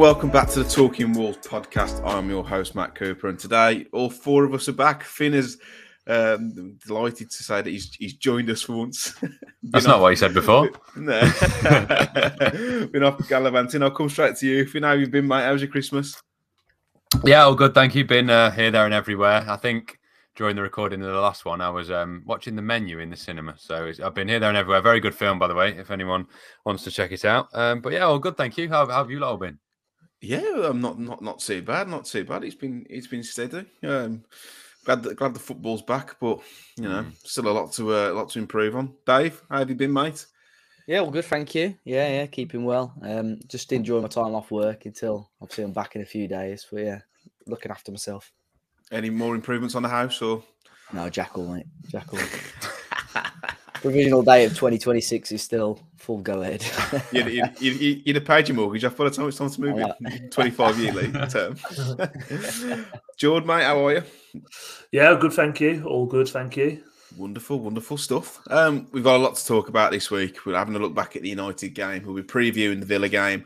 And welcome back to the Talking Wolves podcast. I'm your host Matt Cooper, and today all four of us are back. Finn is um, delighted to say that he's he's joined us for once. That's not what he said before. no, been off gallivanting. I'll come straight to you. Finn, how have you been, mate? How's your Christmas? Yeah, all good. Thank you. Been uh, here, there, and everywhere. I think during the recording of the last one, I was um, watching the menu in the cinema. So I've been here, there, and everywhere. Very good film, by the way, if anyone wants to check it out. Um, but yeah, all good. Thank you. How, how have you all been? Yeah, I'm not not not too bad. Not too bad. It's been it's been steady. Um, glad that, glad the football's back, but you know, mm. still a lot to uh, a lot to improve on. Dave, how have you been, mate? Yeah, well, good, thank you. Yeah, yeah, keeping well. Um, just enjoying my time off work until obviously I'm back in a few days. But yeah, looking after myself. Any more improvements on the house or? No, Jackal, mate. Jackal. provisional date of 2026 is still full go ahead. you'd, you'd, you'd, you'd, have paid your mortgage off by the time it's time to move it. 25 yearly term. George, mate, how are you? Yeah, good, thank you. All good, thank you. Wonderful, wonderful stuff. Um, we've got a lot to talk about this week. We're having a look back at the United game. We'll be previewing the Villa game,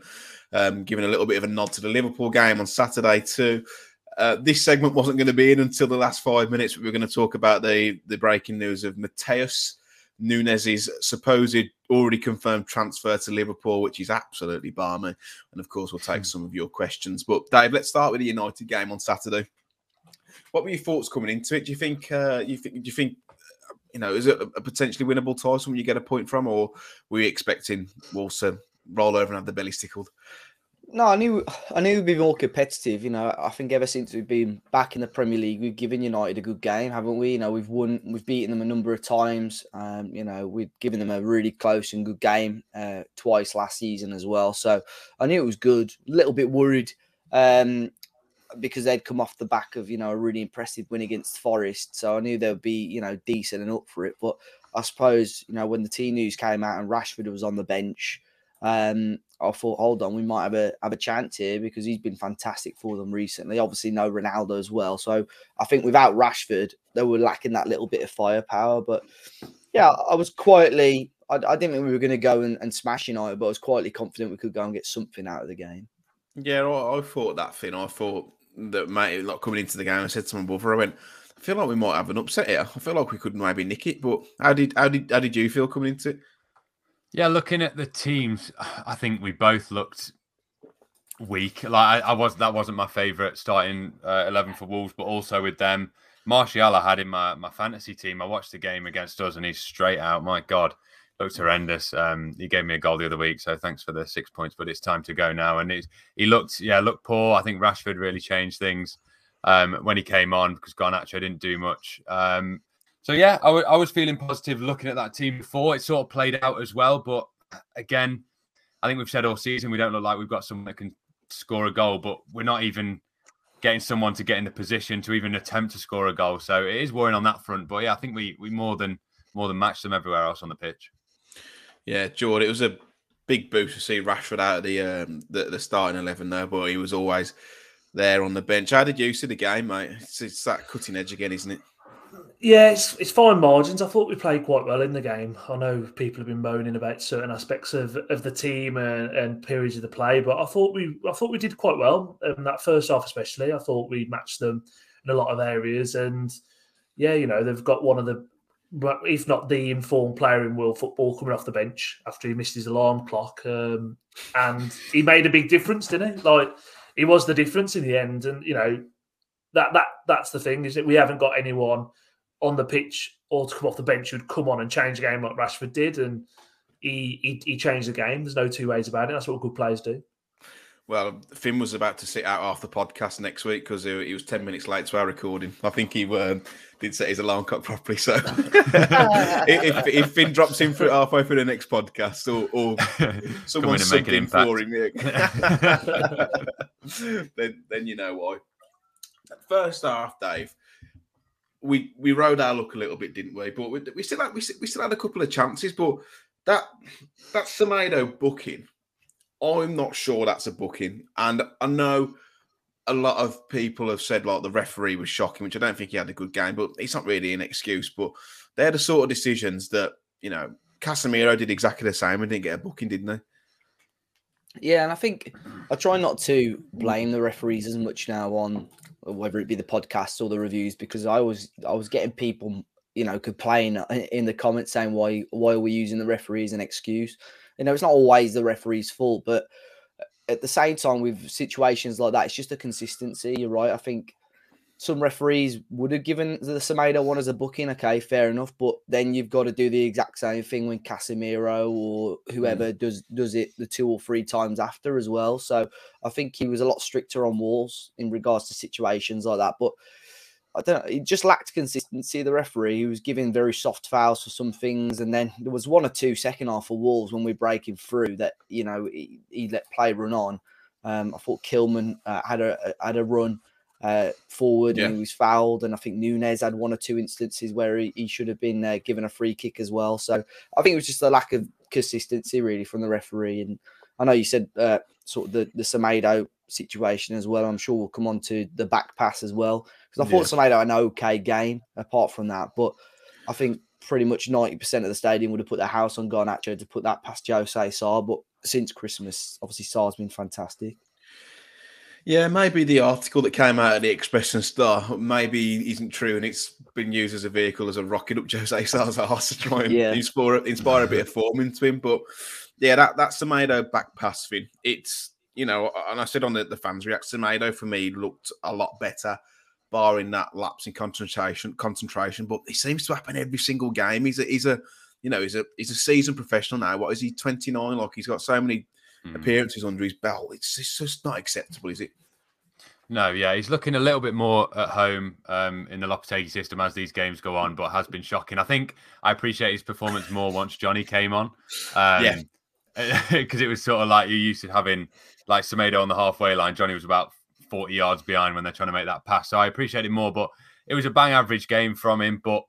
um, giving a little bit of a nod to the Liverpool game on Saturday too. Uh, this segment wasn't going to be in until the last five minutes. We were going to talk about the the breaking news of Matheus Nunes's supposed already confirmed transfer to Liverpool, which is absolutely balmy. And of course, we'll take hmm. some of your questions. But Dave, let's start with the United game on Saturday. What were your thoughts coming into it? Do you think uh, you think do you think you know is it a potentially winnable title when you get a point from, or were you expecting Wolves to roll over and have the belly stickled? No, I knew I knew we'd be more competitive. You know, I think ever since we've been back in the Premier League, we've given United a good game, haven't we? You know, we've won, we've beaten them a number of times. Um, you know, we've given them a really close and good game uh, twice last season as well. So I knew it was good. A little bit worried um, because they'd come off the back of you know a really impressive win against Forest. So I knew they'd be you know decent and up for it. But I suppose you know when the team news came out and Rashford was on the bench. Um, I thought, hold on, we might have a have a chance here because he's been fantastic for them recently. Obviously, no Ronaldo as well. So I think without Rashford, they were lacking that little bit of firepower. But yeah, I was quietly, I, I didn't think we were going to go and, and smash United, but I was quietly confident we could go and get something out of the game. Yeah, I, I thought that thing. I thought that mate, like coming into the game, I said to my brother, I went, I feel like we might have an upset here. I feel like we could maybe nick it. But how did how did how did you feel coming into it? Yeah, looking at the teams, I think we both looked weak. Like I, I was, that wasn't my favourite starting uh, eleven for Wolves, but also with them, Martial I had in my my fantasy team. I watched the game against us, and he's straight out. My God, looked horrendous. Um, he gave me a goal the other week, so thanks for the six points. But it's time to go now, and he looked, yeah, looked poor. I think Rashford really changed things um, when he came on because Garnacho didn't do much. Um, so yeah, I, w- I was feeling positive looking at that team before. It sort of played out as well, but again, I think we've said all season we don't look like we've got someone that can score a goal, but we're not even getting someone to get in the position to even attempt to score a goal. So it is worrying on that front. But yeah, I think we we more than more than matched them everywhere else on the pitch. Yeah, Jordan, it was a big boost to see Rashford out of the um, the, the starting eleven there, but he was always there on the bench. How did you see the game, mate? It's, it's that cutting edge again, isn't it? Yeah, it's, it's fine margins. I thought we played quite well in the game. I know people have been moaning about certain aspects of, of the team and, and periods of the play, but I thought we I thought we did quite well in that first half, especially. I thought we matched them in a lot of areas, and yeah, you know they've got one of the, if not the informed player in world football coming off the bench after he missed his alarm clock, um, and he made a big difference, didn't he? Like he was the difference in the end, and you know that that that's the thing is that we haven't got anyone on the pitch or to come off the bench who'd come on and change the game like Rashford did, and he, he, he changed the game. There's no two ways about it. That's what good players do. Well, Finn was about to sit out off the podcast next week because he, he, was 10 minutes late to our recording. I think he um, did set his alarm clock properly. So if, if, Finn drops in for halfway through the next podcast or, or someone something for him, then, then you know why. First half, Dave, we we rode our luck a little bit, didn't we? But we, we still had we, we still had a couple of chances. But that that Semedo booking, I'm not sure that's a booking. And I know a lot of people have said like the referee was shocking, which I don't think he had a good game, but it's not really an excuse. But they're the sort of decisions that you know Casemiro did exactly the same and didn't get a booking, didn't they? Yeah, and I think I try not to blame the referees as much now on whether it be the podcast or the reviews because I was I was getting people you know complain in the comments saying why why are we using the referees an excuse? You know, it's not always the referee's fault, but at the same time with situations like that, it's just a consistency. You're right. I think some referees would have given the Semedo one as a booking. Okay, fair enough. But then you've got to do the exact same thing when Casemiro or whoever mm. does does it the two or three times after as well. So I think he was a lot stricter on walls in regards to situations like that. But I don't know, he just lacked consistency. The referee, he was giving very soft fouls for some things, and then there was one or two second half of Wolves when we are breaking through that you know he, he let play run on. Um, I thought Kilman uh, had a had a run uh, forward yeah. and he was fouled. And I think Nunes had one or two instances where he, he should have been uh, given a free kick as well. So I think it was just a lack of consistency really from the referee. And I know you said uh, sort of the, the Semedo situation as well. I'm sure we'll come on to the back pass as well. Because I thought yeah. Semedo had an okay game apart from that. But I think pretty much 90% of the stadium would have put their house on Garnacho to put that past Jose Sá. But since Christmas, obviously Sá's been fantastic. Yeah, maybe the article that came out of the Express and Star maybe isn't true, and it's been used as a vehicle as a rocket up Jose Sá's arse to try and yeah. inspire, inspire a bit of form into him. But yeah, that that's Semedo back pass thing. It's you know, and I said on the, the fans react, Semedo for me looked a lot better, barring that lapse in concentration. Concentration, but it seems to happen every single game. He's a he's a you know he's a he's a seasoned professional now. What is he? Twenty nine. Like he's got so many mm. appearances under his belt. It's, it's just not acceptable, is it? No, yeah, he's looking a little bit more at home um, in the Lopetegui system as these games go on, but has been shocking. I think I appreciate his performance more once Johnny came on. Um, yeah, because it was sort of like you're used to having like Semedo on the halfway line. Johnny was about forty yards behind when they're trying to make that pass, so I appreciate it more. But it was a bang average game from him, but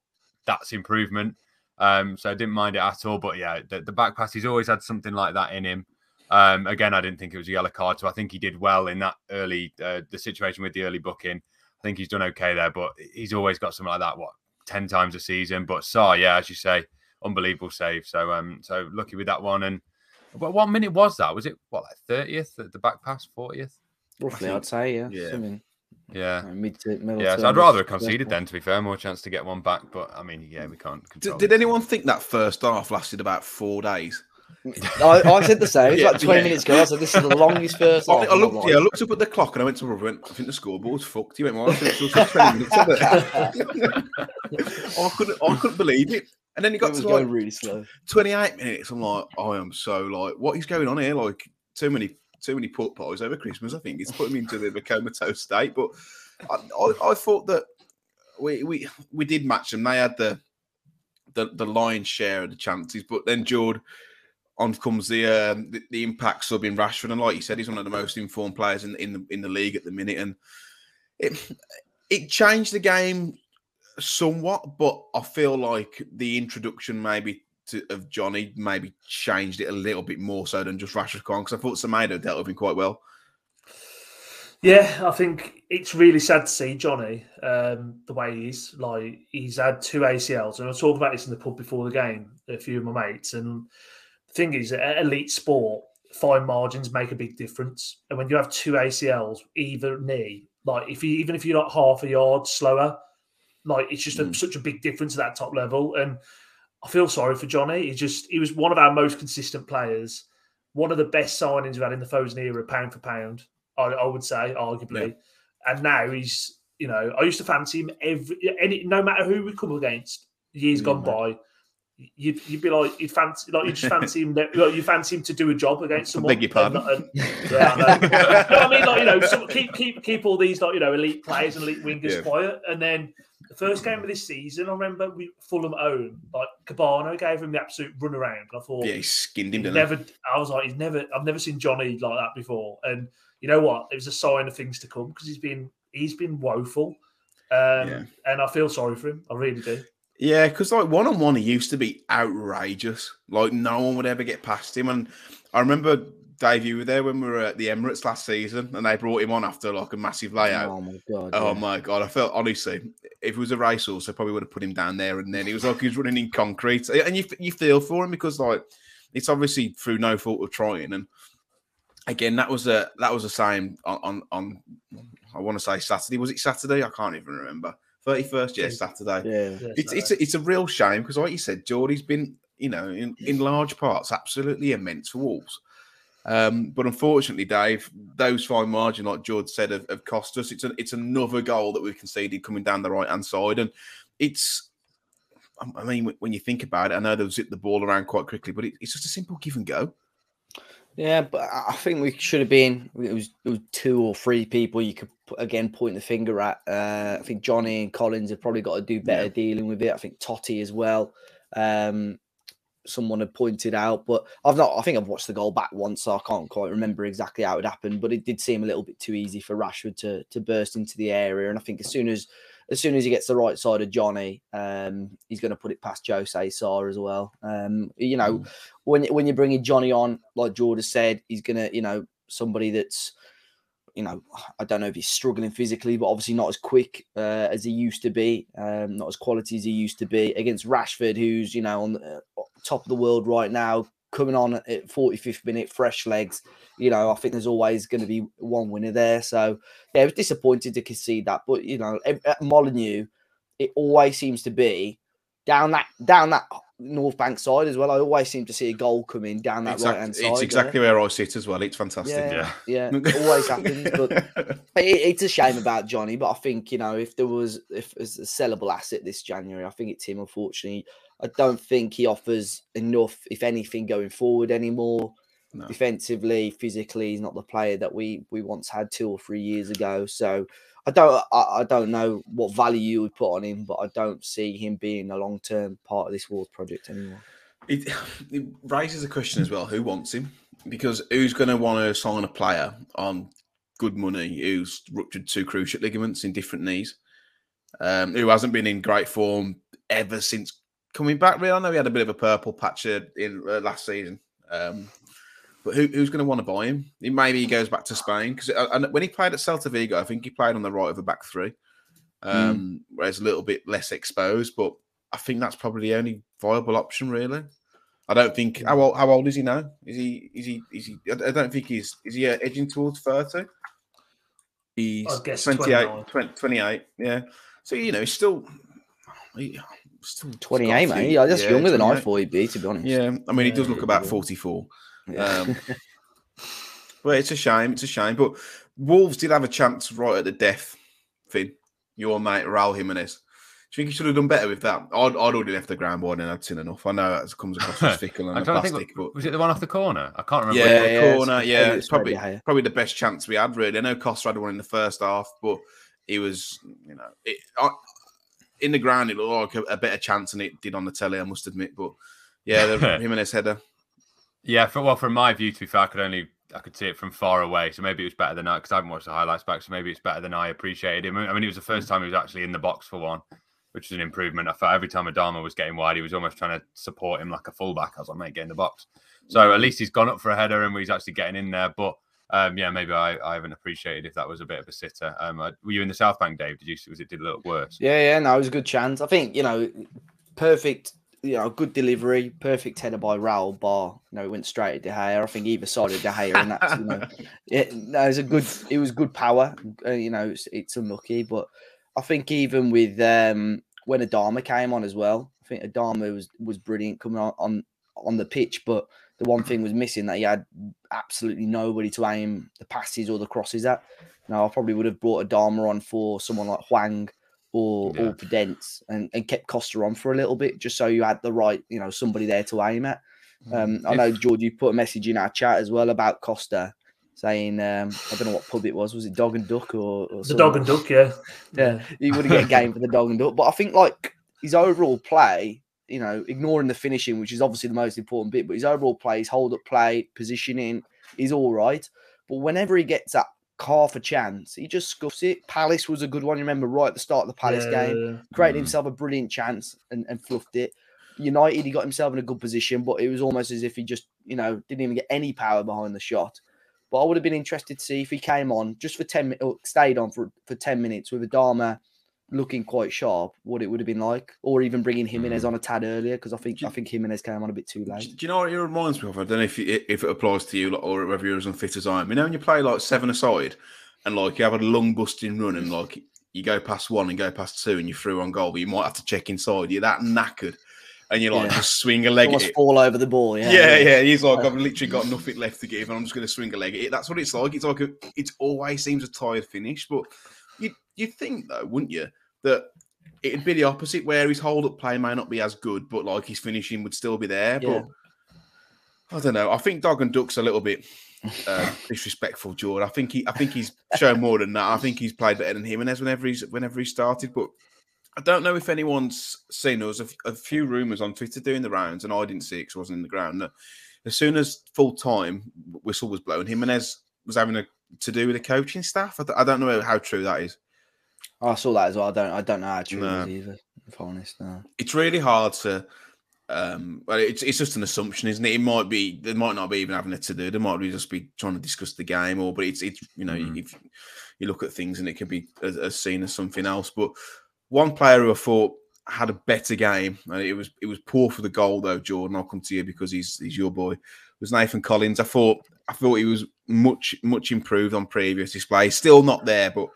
that's improvement. Um, so I didn't mind it at all. But yeah, the, the back pass, he's always had something like that in him. Um, again, I didn't think it was a yellow card, so I think he did well in that early uh, the situation with the early booking. I think he's done okay there, but he's always got something like that. What ten times a season? But Sá, yeah, as you say, unbelievable save. So um, so lucky with that one. And but what minute was that? Was it what like thirtieth? The back pass, fortieth? Roughly, I'd say, yeah. Yeah. Something. Yeah, mid to middle. Yeah, so I'd rather have conceded then. To be fair, more chance to get one back. But I mean, yeah, we can't. Did, did anyone think that first half lasted about four days? I, I, said the same. It's yeah, like 20 yeah. minutes ago. I said, this is the longest first I, I looked, yeah, I looked up at the clock and I went to Robert, went, I think the scoreboard's fucked. He went, well, I think it's 20 minutes of it. I, couldn't, I couldn't believe it. And then he got to like really slow. 28 minutes. I'm like, I am so like, what is going on here? Like, too many too many pork pies over Christmas. I think it's put him into the comatose state. But I, I, I, thought that we, we we did match them. They had the the, the lion's share of the chances, but then Jord on comes the, um, the, the impact sub in Rashford, and like you said, he's one of the most informed players in in the in the league at the minute, and it it changed the game somewhat, but I feel like the introduction maybe to, of Johnny maybe changed it a little bit more so than just Rashford Khan because I thought Semedo dealt with him quite well. Yeah, I think it's really sad to see Johnny um, the way he's like he's had two ACLs, and I talking about this in the pub before the game. A few of my mates, and thing is, elite sport, fine margins make a big difference. And when you have two ACLs, either knee, like if you even if you're not half a yard slower, like it's just a, mm. such a big difference at that top level. And I feel sorry for Johnny. He just he was one of our most consistent players, one of the best signings we've had in the Fosun era, pound for pound. I, I would say, arguably. Yeah. And now he's, you know, I used to fancy him every any no matter who we come against. Years yeah, gone by, you'd, you'd be like you'd fancy like you just fancy him like you fancy him to do a job against someone. beg your pardon. And, yeah, I, no, I mean like you know some, keep keep keep all these like you know elite players and elite wingers yeah. quiet, and then the first game of this season, I remember we Fulham own like Kebano gave him the absolute run around. I thought yeah, he skinned him. Never, I was like, he's never. I've never seen Johnny like that before, and you know what? It was a sign of things to come because he's been he's been woeful. Um, yeah. And I feel sorry for him. I really do. Yeah, because like one on one, he used to be outrageous. Like no one would ever get past him. And I remember Dave, you were there when we were at the Emirates last season, and they brought him on after like a massive layout. Oh my god! Oh yeah. my god! I felt honestly, if it was a racehorse, I probably would have put him down there. And then he was like he was running in concrete, and you you feel for him because like it's obviously through no fault of trying. And again, that was a that was the same on on, on I want to say Saturday. Was it Saturday? I can't even remember. Thirty first, yeah, Saturday. Yeah, Yeah, It's so- it's a, it's a real shame because, like you said, Geordie's been you know in, in large parts absolutely immense for Wolves. Um, but unfortunately, Dave, those fine margin, like George said, have, have cost us. It's a, it's another goal that we've conceded coming down the right hand side, and it's. I mean, when you think about it, I know they'll zip the ball around quite quickly, but it, it's just a simple give and go. Yeah, but I think we should have been. It was, it was two or three people you could again point the finger at. Uh, I think Johnny and Collins have probably got to do better Yeah. dealing with it. I think Toti as well. Um, someone had pointed out, but I've not. I think I've watched the goal back once, so I can't quite remember exactly how it happened. But it did seem a little bit too easy for Rashford to to burst into the area. And I think as soon as as soon as he gets the right side of Johnny, um, he's going to put it past Jose Sá as well. Um, you know, when when you're bringing Johnny on, like Jordan said, he's gonna, you know, somebody that's, you know, I don't know if he's struggling physically, but obviously not as quick uh, as he used to be, um, not as quality as he used to be against Rashford, who's you know on the uh, top of the world right now, coming on at 45th minute, fresh legs. You know, I think there's always going to be one winner there. So yeah, I was disappointed to concede that, but you know, at Molyneux, it always seems to be down that down that North Bank side as well. I always seem to see a goal coming down that right hand side. it's exactly where I sit as well. It's fantastic. yeah, Yeah. yeah, always happens. But it, it's a shame about Johnny. But I think you know if there was if it's a sellable asset this January, I think it's him. Unfortunately, I don't think he offers enough, if anything, going forward anymore. No. Defensively, physically, he's not the player that we we once had two or three years ago. So I don't I, I don't know what value you would put on him, but I don't see him being a long term part of this Wolves project anymore. It, it raises a question as well: Who wants him? Because who's going to want to sign a player on good money who's ruptured two cruciate ligaments in different knees, um, who hasn't been in great form ever since coming back? Really, I know he had a bit of a purple patch uh, in uh, last season, um, but who, who's going to want to buy him? He- Maybe he goes back to Spain because when he played at Celta Vigo, I think he played on the right of a back three, um, whereas a little bit less exposed. But I think that's probably the only viable option, really. I don't think how old, how old is he now? Is he is he is he? I don't think he's is he uh, edging towards thirty. He's 28, 20, 28, Yeah. So you know, he's still, he, still he's got a 28, mate. Yeah, that's younger than I 28. thought he'd be, to be honest. Yeah, I mean, he does look about forty-four. Yeah. Um, well, it's a shame. It's a shame. But Wolves did have a chance right at the death. Finn, your mate Raul Jimenez. Do you think he should have done better with that? I'd, I'd already left the ground board and I'd seen enough. I know that comes across as fickle and I'm a trying to plastic, think. but Was it the one off the corner? I can't remember. yeah, which yeah, corner. it's- Yeah, it's it's probably Fred De Gea. probably the best chance we had. Really, I know Costa had one in the first half, but he was, you know, it, I, in the ground it looked like a, a better chance than it did on the telly. I must admit, but yeah, the Jimenez header. Yeah, for, well, from my view, to be fair, I could only I could see it from far away, so maybe it was better than I because I haven't watched the highlights back, so maybe it's better than I appreciated him. I mean, it was the first time he was actually in the box for one, which is an improvement. I felt every time Adama was getting wide, he was almost trying to support him like a fullback. I was like, mate, get in the box. So at least he's gone up for a header and he's actually getting in there. But um, yeah, maybe I, I haven't appreciated if that was a bit of a sitter. Um, uh, were you in the South Bank, Dave? Did you was it did it look worse? Yeah, yeah, no, it was a good chance. I think you know, perfect, you know, good delivery, perfect header by Raul Bar. You know, it went straight at De Gea. I think either side of De Gea, and that's you know, yeah, no, it was a good, it was good power. Uh, you know, it's, it's unlucky, but I think even with um when Adama came on as well, I think Adama was was brilliant coming on on, on the pitch, but the one thing was missing that he had absolutely nobody to aim the passes or the crosses at. Now I probably would have brought Adama on for someone like Hwang or Yeah. or Podence and, and kept Costa on for a little bit just so you had the right, you know, somebody there to aim at. Um, I know George, you put a message in our chat as well about Costa saying um, I don't know what pub it was. Was it Dog and Duck or, or The dog and duck, yeah. yeah, he would have get a game for the dog and duck. But I think like his overall play, you know, ignoring the finishing, which is obviously the most important bit, but his overall play, his hold up play, positioning is all right. But whenever he gets that half a chance, he just scuffs it. Palace was a good one. You remember right at the start of the Palace Yeah, game, yeah. created Mm. himself a brilliant chance and, and fluffed it. United, he got himself in a good position, but it was almost as if he just, you know, didn't even get any power behind the shot. But I would have been interested to see if he came on just for 10 minutes, stayed on for, for 10 minutes with Adama looking quite sharp, what it would have been like, or even bringing Jimenez mm. on a tad earlier because I think I think Jimenez came on a bit too late. do you know what it reminds me of? I don't know if it, if it applies to you or whether you're as unfit as I am. You know when you play like seven aside, and like you have a long busting run, and like you go past one and go past two, and you're through on goal, but you might have to check inside. You're that knackered, and you're like Yeah. just swing a leg at Almost it. fall over the ball. Yeah, Yeah, yeah, He's like, I've literally got nothing left to give, and I'm just going to swing a leg at it. That's what it's like. It's like a, it always seems a tired finish, but you you'd think though, wouldn't you, that it'd be the opposite, where his hold up play may not be as good, but like his finishing would still be there. Yeah. But I don't know. I think Dog and Duck's a little bit uh, disrespectful, Jordan. I think he, I think he's shown more than that. I think he's played better than Jimenez whenever he's whenever he started, but. I don't know if anyone's seen us. A, f- a few rumours on Twitter doing the rounds, and I didn't see it because I wasn't in the ground. That as soon as full time whistle was blown, Jimenez was having a to do with the coaching staff. I don't know how true that is. I saw that as well. I don't I don't know how true No. it is either. If I'm honest, no. It's really hard to. Um, well, it's it's just an assumption, isn't it? It might be they might not be even having it to do. They might be just be trying to discuss the game, or but it's it's you know Mhm. if you look at things and it can be as, as seen as something else. But one player who I thought had a better game, and it was it was poor for the goal though. Jordan, I'll come to you because he's he's your boy. Was Nathan Collins? I thought I thought he was much much improved on previous display. Still not there, but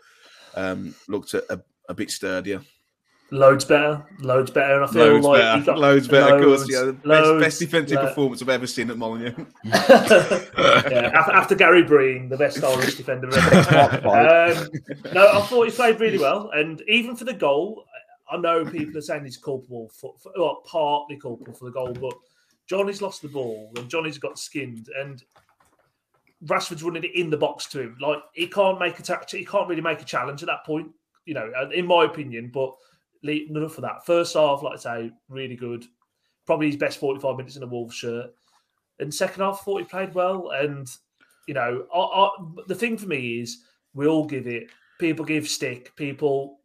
um, looked a, a, a bit sturdier. Loads better, loads better. And I feel Loads like better, got loads better. of course, yeah, the best, loads, best defensive lo- performance I've ever seen at Molyneux. yeah, after, after Gary Breen, the best Irish defender ever. um, no, I thought he played really well, and even for the goal, I know people are saying he's culpable for, for well, partly culpable for the goal, but Johnny's lost the ball and Johnny's got skinned, and Rashford's running it in the box to him. Like he can't make a he can't really make a challenge at that point, you know, uh, in my opinion. But enough of that. First half, like I say, really good. Probably his best forty-five minutes in a Wolves shirt. And second half, I thought he played well. And you know, I, I, the thing for me is we all give it. People give stick. People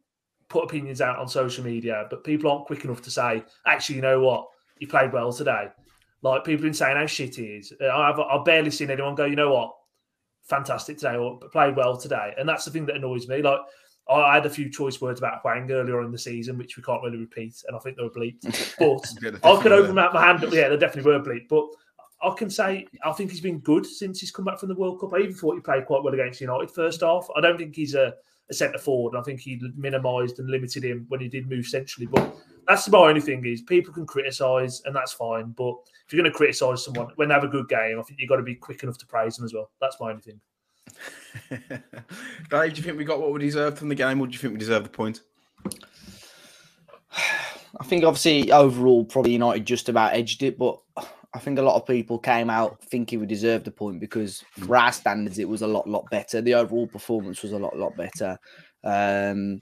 put opinions out on social media, but people aren't quick enough to say, actually, you know what, he played well today. Like people have been saying how shit he is. Uh, I've, I've barely seen anyone go, you know what, fantastic today or played well today. And that's the thing that annoys me. Like I had a few choice words about Hwang earlier in the season, which we can't really repeat, and I think they were bleeped. But I could open my, my hand up. Yeah, they definitely were bleeped. But I can say I think he's been good since he's come back from the World Cup. I even thought he played quite well against United first half. I don't think he's a, a centre forward. And I think he minimised and limited him when he did move centrally. But that's my only thing is people can criticise and that's fine. But if you're going to criticise someone when they have a good game, I think you've got to be quick enough to praise them as well. That's my only thing. Dave, do you think we got what we deserved from the game, or do you think we deserved the point? I think obviously overall probably United just about edged it, but I think a lot of people came out thinking we deserved the point because for our standards it was a lot lot better. The overall performance was a lot lot better. Um,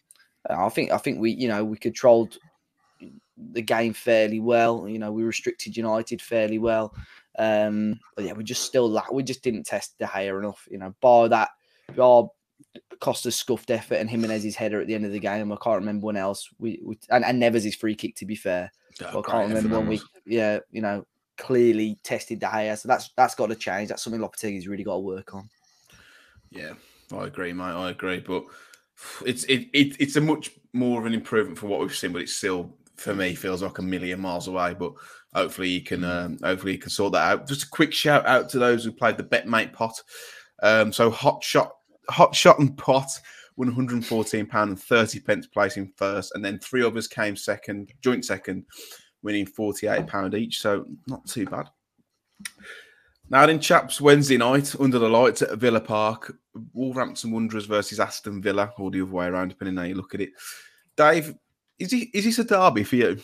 I think I think we you know we controlled the game fairly well. You know we restricted United fairly well. Um, but yeah, we just still lack. We just didn't test De Gea enough. You know, bar that, bar Costa's scuffed effort and Jimenez's header at the end of the game. I can't remember when else. We, we and, and Neves' free kick to be fair. Oh, I can't remember when we, yeah, you know, clearly tested De Gea. So that's that's got to change. That's something Lopetegui's really got to work on. Yeah, I agree, mate. I agree, but it's it, it it's a much more of an improvement for what we've seen, but it's still for me feels like a million miles away. But hopefully you can um, hopefully you can sort that out. Just a quick shout out to those who played the BetMate pot. Um, so hot shot, hot shot and pot. won 114 pound and 30 pence placing first, and then three others came second, joint second, winning 48 pound each. So not too bad. Now then, chaps, Wednesday night under the lights at Villa Park, Wolverhampton Wanderers versus Aston Villa, or the other way around, depending on how you look at it. Dave, is he is this a derby for you?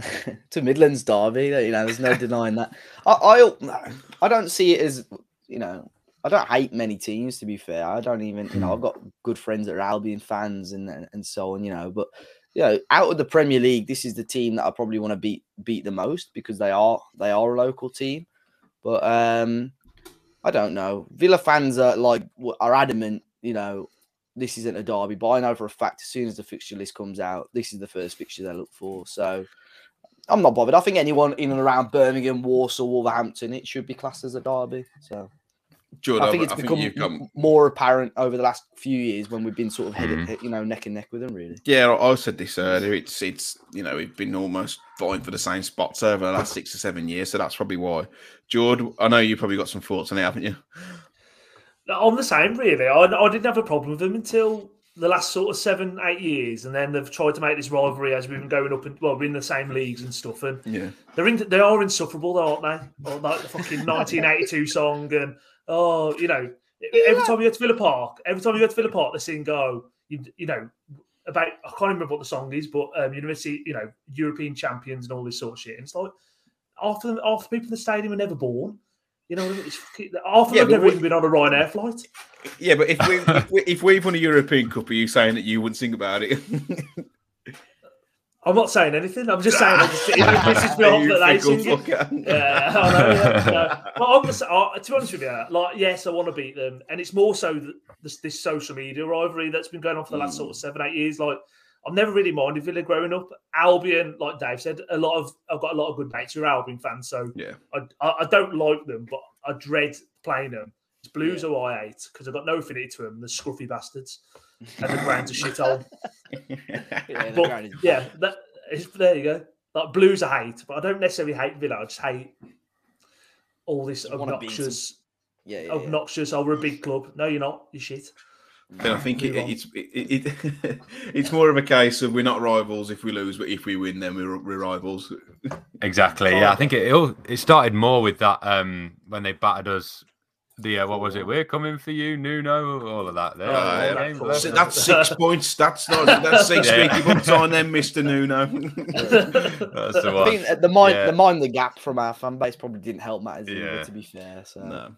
to Midlands derby. You know, there's no denying that. I, I I don't see it as you know. I don't hate many teams to be fair. I don't even you know. I've got good friends that are Albion fans and and, and so on. You know, but you know, out of the Premier League, this is the team that I probably want to beat beat the most because they are they are a local team. But um, I don't know. Villa fans are like are adamant. You know, this isn't a derby, but I know for a fact as soon as the fixture list comes out, this is the first fixture they look for. So I'm not bothered. I think anyone in and around Birmingham, Walsall, Wolverhampton, it should be classed as a derby. So Jordan, I think it's I become got m- more apparent over the last few years when we've been sort of head, Mhm. he- you know, neck and neck with them. Really, Yeah, I said this earlier. It's it's you know we've been almost vying for the same spots over the last six or seven years, so that's probably why. George, I know you probably got some thoughts on it, haven't you? I'm the same, really. I, I didn't have a problem with them until the last sort of seven, eight years, and then they've tried to make this rivalry as we've been going up and well, we're in the same leagues and stuff. And Yeah, they're in, they are insufferable, though, aren't they? Or like the fucking 1982 song, and oh, you know, every time you go to Villa Park, every time you go to Villa Park, they sing "Go," you, you know, about I can't remember what the song is, but um, University, you know, European champions and all this sort of shit. And it's like half the half the people in the stadium are never born. You know, it's, half of yeah, them never even been on a Ryanair flight. yeah, but if we if, we, if we've won a European Cup, are you saying that you wouldn't sing about it? I'm not saying anything. I'm just saying just, it pisses me off that they sing it. Yeah, I know. Yeah, no. But I'm to be honest with you, like yes, I want to beat them, and it's more so th- this, this social media rivalry that's been going on for the last hmm. sort of seven, eight years. Like I've never really minded Villa growing up. Albion, like Dave said, a lot of I've got a lot of good mates who are Albion fans, so Yeah. I, I, I don't like them, but I dread playing them. It's Blues who I hate because I've got no affinity to them. The scruffy bastards, and the ground's a shithole. yeah, But, is yeah, that is, there you go. Like Blues, I hate, but I don't necessarily hate Villa. I just hate all this You wanna beat 'em. obnoxious, yeah, yeah, yeah. obnoxious. Oh, we're a big club. No, you're not. You're shit. Then I think it, it's it, it, it's more of a case of we're not rivals if we lose, but if we win, then we're, we're rivals. Exactly. Yeah, I think it it, all, it started more with that um when they battered us. The uh, what was it? We're coming for you, Nuno. All of that. There. All yeah, games So that's six points. That's not that's six Yeah. speaking books on them, Mister Nuno. That's the I think the mind Yeah. the mind the gap from our fan base probably didn't help matters either, Yeah. to be fair. So no.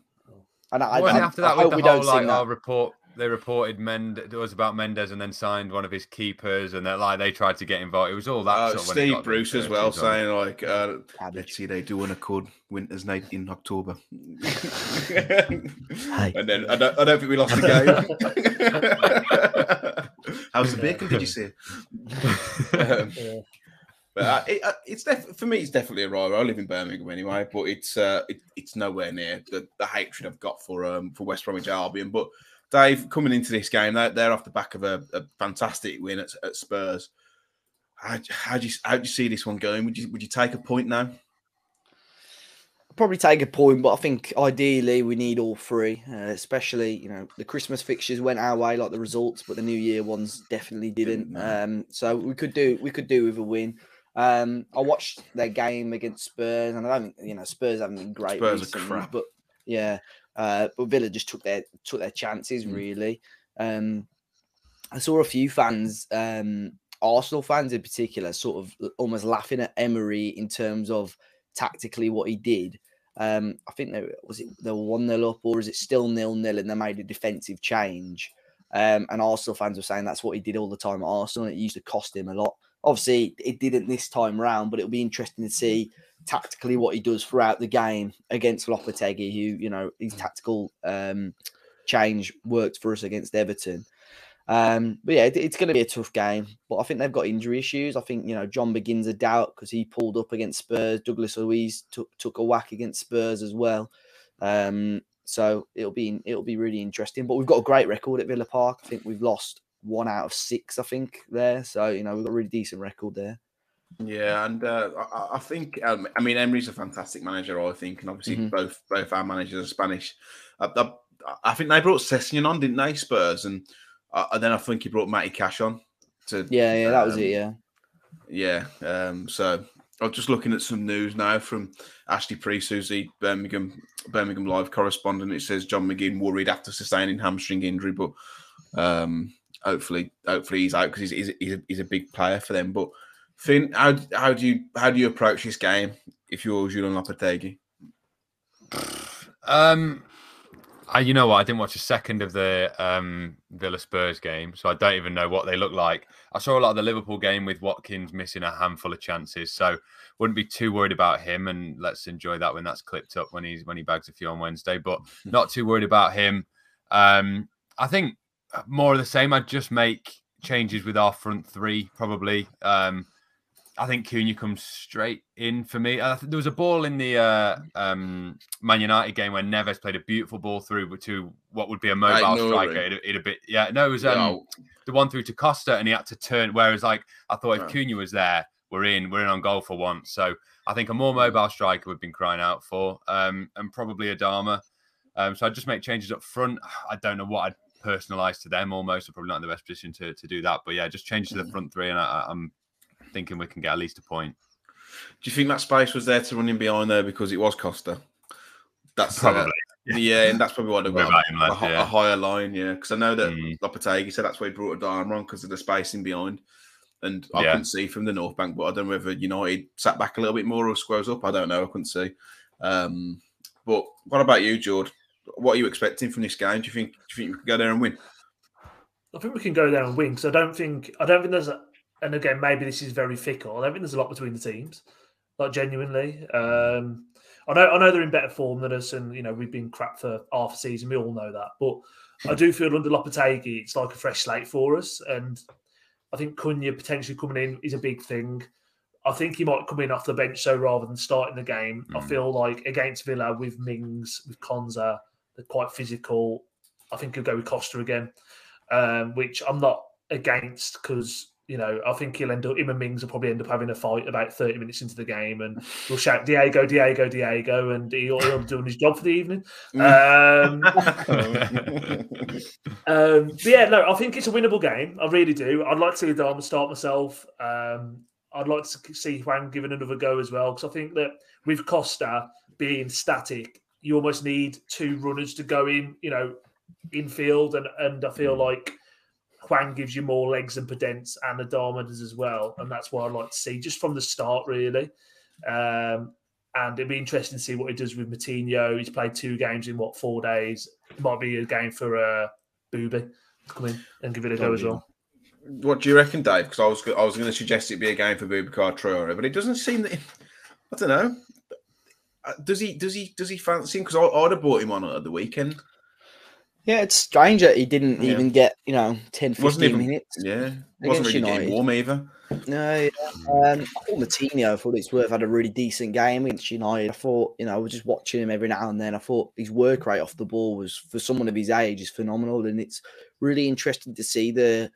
and I, Wasn't I, it after I that with hope the we whole don't like sing our that. report? They reported Mend it was about Mendes and then signed one of his keepers, and that like they tried to get involved. It was all that. Uh, sort of when Steve Bruce as well churches on. saying like, uh, let's see they do an accord winter's night in October. And then I don't, I don't think we lost the game. How's the bacon? Did you see? Um, Yeah. But uh, it, uh, it's def- for me, it's definitely a rival. I live in Birmingham anyway, but it's uh, it, it's nowhere near the, the hatred I've got for um for West Bromwich Albion. But Dave, coming into this game, they're, they're off the back of a, a fantastic win at, at Spurs. How how do you how do you see this one going? Would you would you take a point now? probably take a point, but I think ideally we need all three, uh, especially you know the Christmas fixtures went our way like the results, but the New Year ones definitely didn't. Didn't. Um, so we could do we could do with a win. Um, I watched their game against Spurs, and I don't you know Spurs haven't been great. Spurs are crap. but yeah, uh, but Villa just took their took their chances Mm. really. Um, I saw a few fans, um, Arsenal fans in particular, sort of almost laughing at Emery in terms of tactically what he did. Um, I think they was it they were one 0 up, or is it still nil nil, and they made a defensive change. Um, and Arsenal fans were saying that's what he did all the time at Arsenal. And it used to cost him a lot. Obviously, it didn't this time round, but it'll be interesting to see tactically what he does throughout the game against Lopetegui, who you know his tactical um, change worked for us against Everton. Um, but yeah, it- it's going to be a tough game. But I think they've got injury issues. I think you know John McGinn's a doubt because he pulled up against Spurs. Douglas Luiz took took a whack against Spurs as well. Um, so it'll be it'll be really interesting. But we've got a great record at Villa Park. I think we've lost one out of six. I think there. So you know we've got a really decent record there. Yeah, and uh, I, I think um, I mean Emery's a fantastic manager. I think, and obviously Mhm. both both our managers are Spanish. I, I, I think they brought Sessegnon on, didn't they, Spurs? And, uh, and then I think he brought Matty Cash on. To Yeah, yeah, that was um, it. Yeah. Yeah. Um, so I'm just looking at some news now from Ashley Priest, who's the Birmingham Birmingham Live correspondent. It says John McGinn worried after sustaining hamstring injury, but um, hopefully, hopefully he's out because he's, he's, he's, a, he's a big player for them. But Finn, how, how do you how do you approach this game if you're Julen Lopetegui? Um, I, you know what? I didn't watch a second of the um, Villa Spurs game, so I don't even know what they look like. I saw a lot of the Liverpool game with Watkins missing a handful of chances, so wouldn't be too worried about him. And let's enjoy that when that's clipped up when he's when he bags a few on Wednesday. But not too worried about him. Um, I think more of the same. I'd just make changes with our front three probably. Um, I think Cunha comes straight in for me. Uh, there was a ball in the uh, um, Man United game where Neves played a beautiful ball through to what would be a mobile striker. It, it, a bit, yeah. No, it was um, no. the one through to Costa, and he had to turn. Whereas, like, I thought if. Cunha was there, we're in, we're in on goal for once. So I think a more mobile striker we've been crying out for, um, and probably Adama. Um, so I just make changes up front. I don't know what I'd personalise to them. Almost, I'm probably not in the best position to, to do that. But yeah, just change to the mm. front three, and I, I'm thinking we can get at least a point. Do you think that space was there to run in behind there because it was Costa? That's probably. Uh, yeah. yeah. and that's probably why they got a, a, yeah. a, higher line, yeah. Because I know that mm. Lopetegui said that's why he brought Adama on because of the spacing behind. And I yeah. couldn't see from the North Bank, but I don't know whether United sat back a little bit more or squares up. I don't know. I couldn't see. Um, but what about you, George? What are you expecting from this game? Do you think do you think we can go there and win? I think we can go there and win because I don't think I don't think there's a, and again, maybe this is very fickle. I don't think there's a lot between the teams, like genuinely. Um, I know, I know they're in better form than us, and you know we've been crap for half a season. We all know that, but I do feel under Lopetegui, it's like a fresh slate for us, and I think Cunha potentially coming in is a big thing. I think he might come in off the bench, so rather than starting the game, mm. I feel like against Villa with Mings, with Konsa, they're quite physical. I think he'll go with Costa again, um, which I'm not against because you know, I think he'll end up, him and Mings will probably end up having a fight about 30 minutes into the game and we'll shout, Diego, Diego, Diego, and he'll, he'll be doing his job for the evening. Um, um, but yeah, no, I think it's a winnable game. I really do. I'd like to see Adama start myself. Um, I'd like to see Hwang given another go as well because I think that with Costa being static, you almost need two runners to go in, you know, infield. And, and I feel like Hwang gives you more legs and Podence and Adama does as well. And that's what I'd like to see just from the start, really. Um, and it'd be interesting to see what he does with Moutinho. He's played two games in what four days. It might be a game for uh, Booby to come in and give it a go as well. What do you reckon, Dave? Because I was I was going to suggest it be a game for Boubacar Traore, but it doesn't seem that. I don't know. Uh, does he? Does he? Does he fancy him? Because I'd have bought him on at the weekend. Yeah, it's strange that he didn't yeah. even get, you know, 10, 15 wasn't even, minutes. Yeah, wasn't really United. warm either. No, yeah. um, I thought Moutinho, I thought it's worth had a really decent game against United. I thought, you know, I was just watching him every now and then. I thought his work rate off the ball was, for someone of his age, is phenomenal. And it's really interesting to see the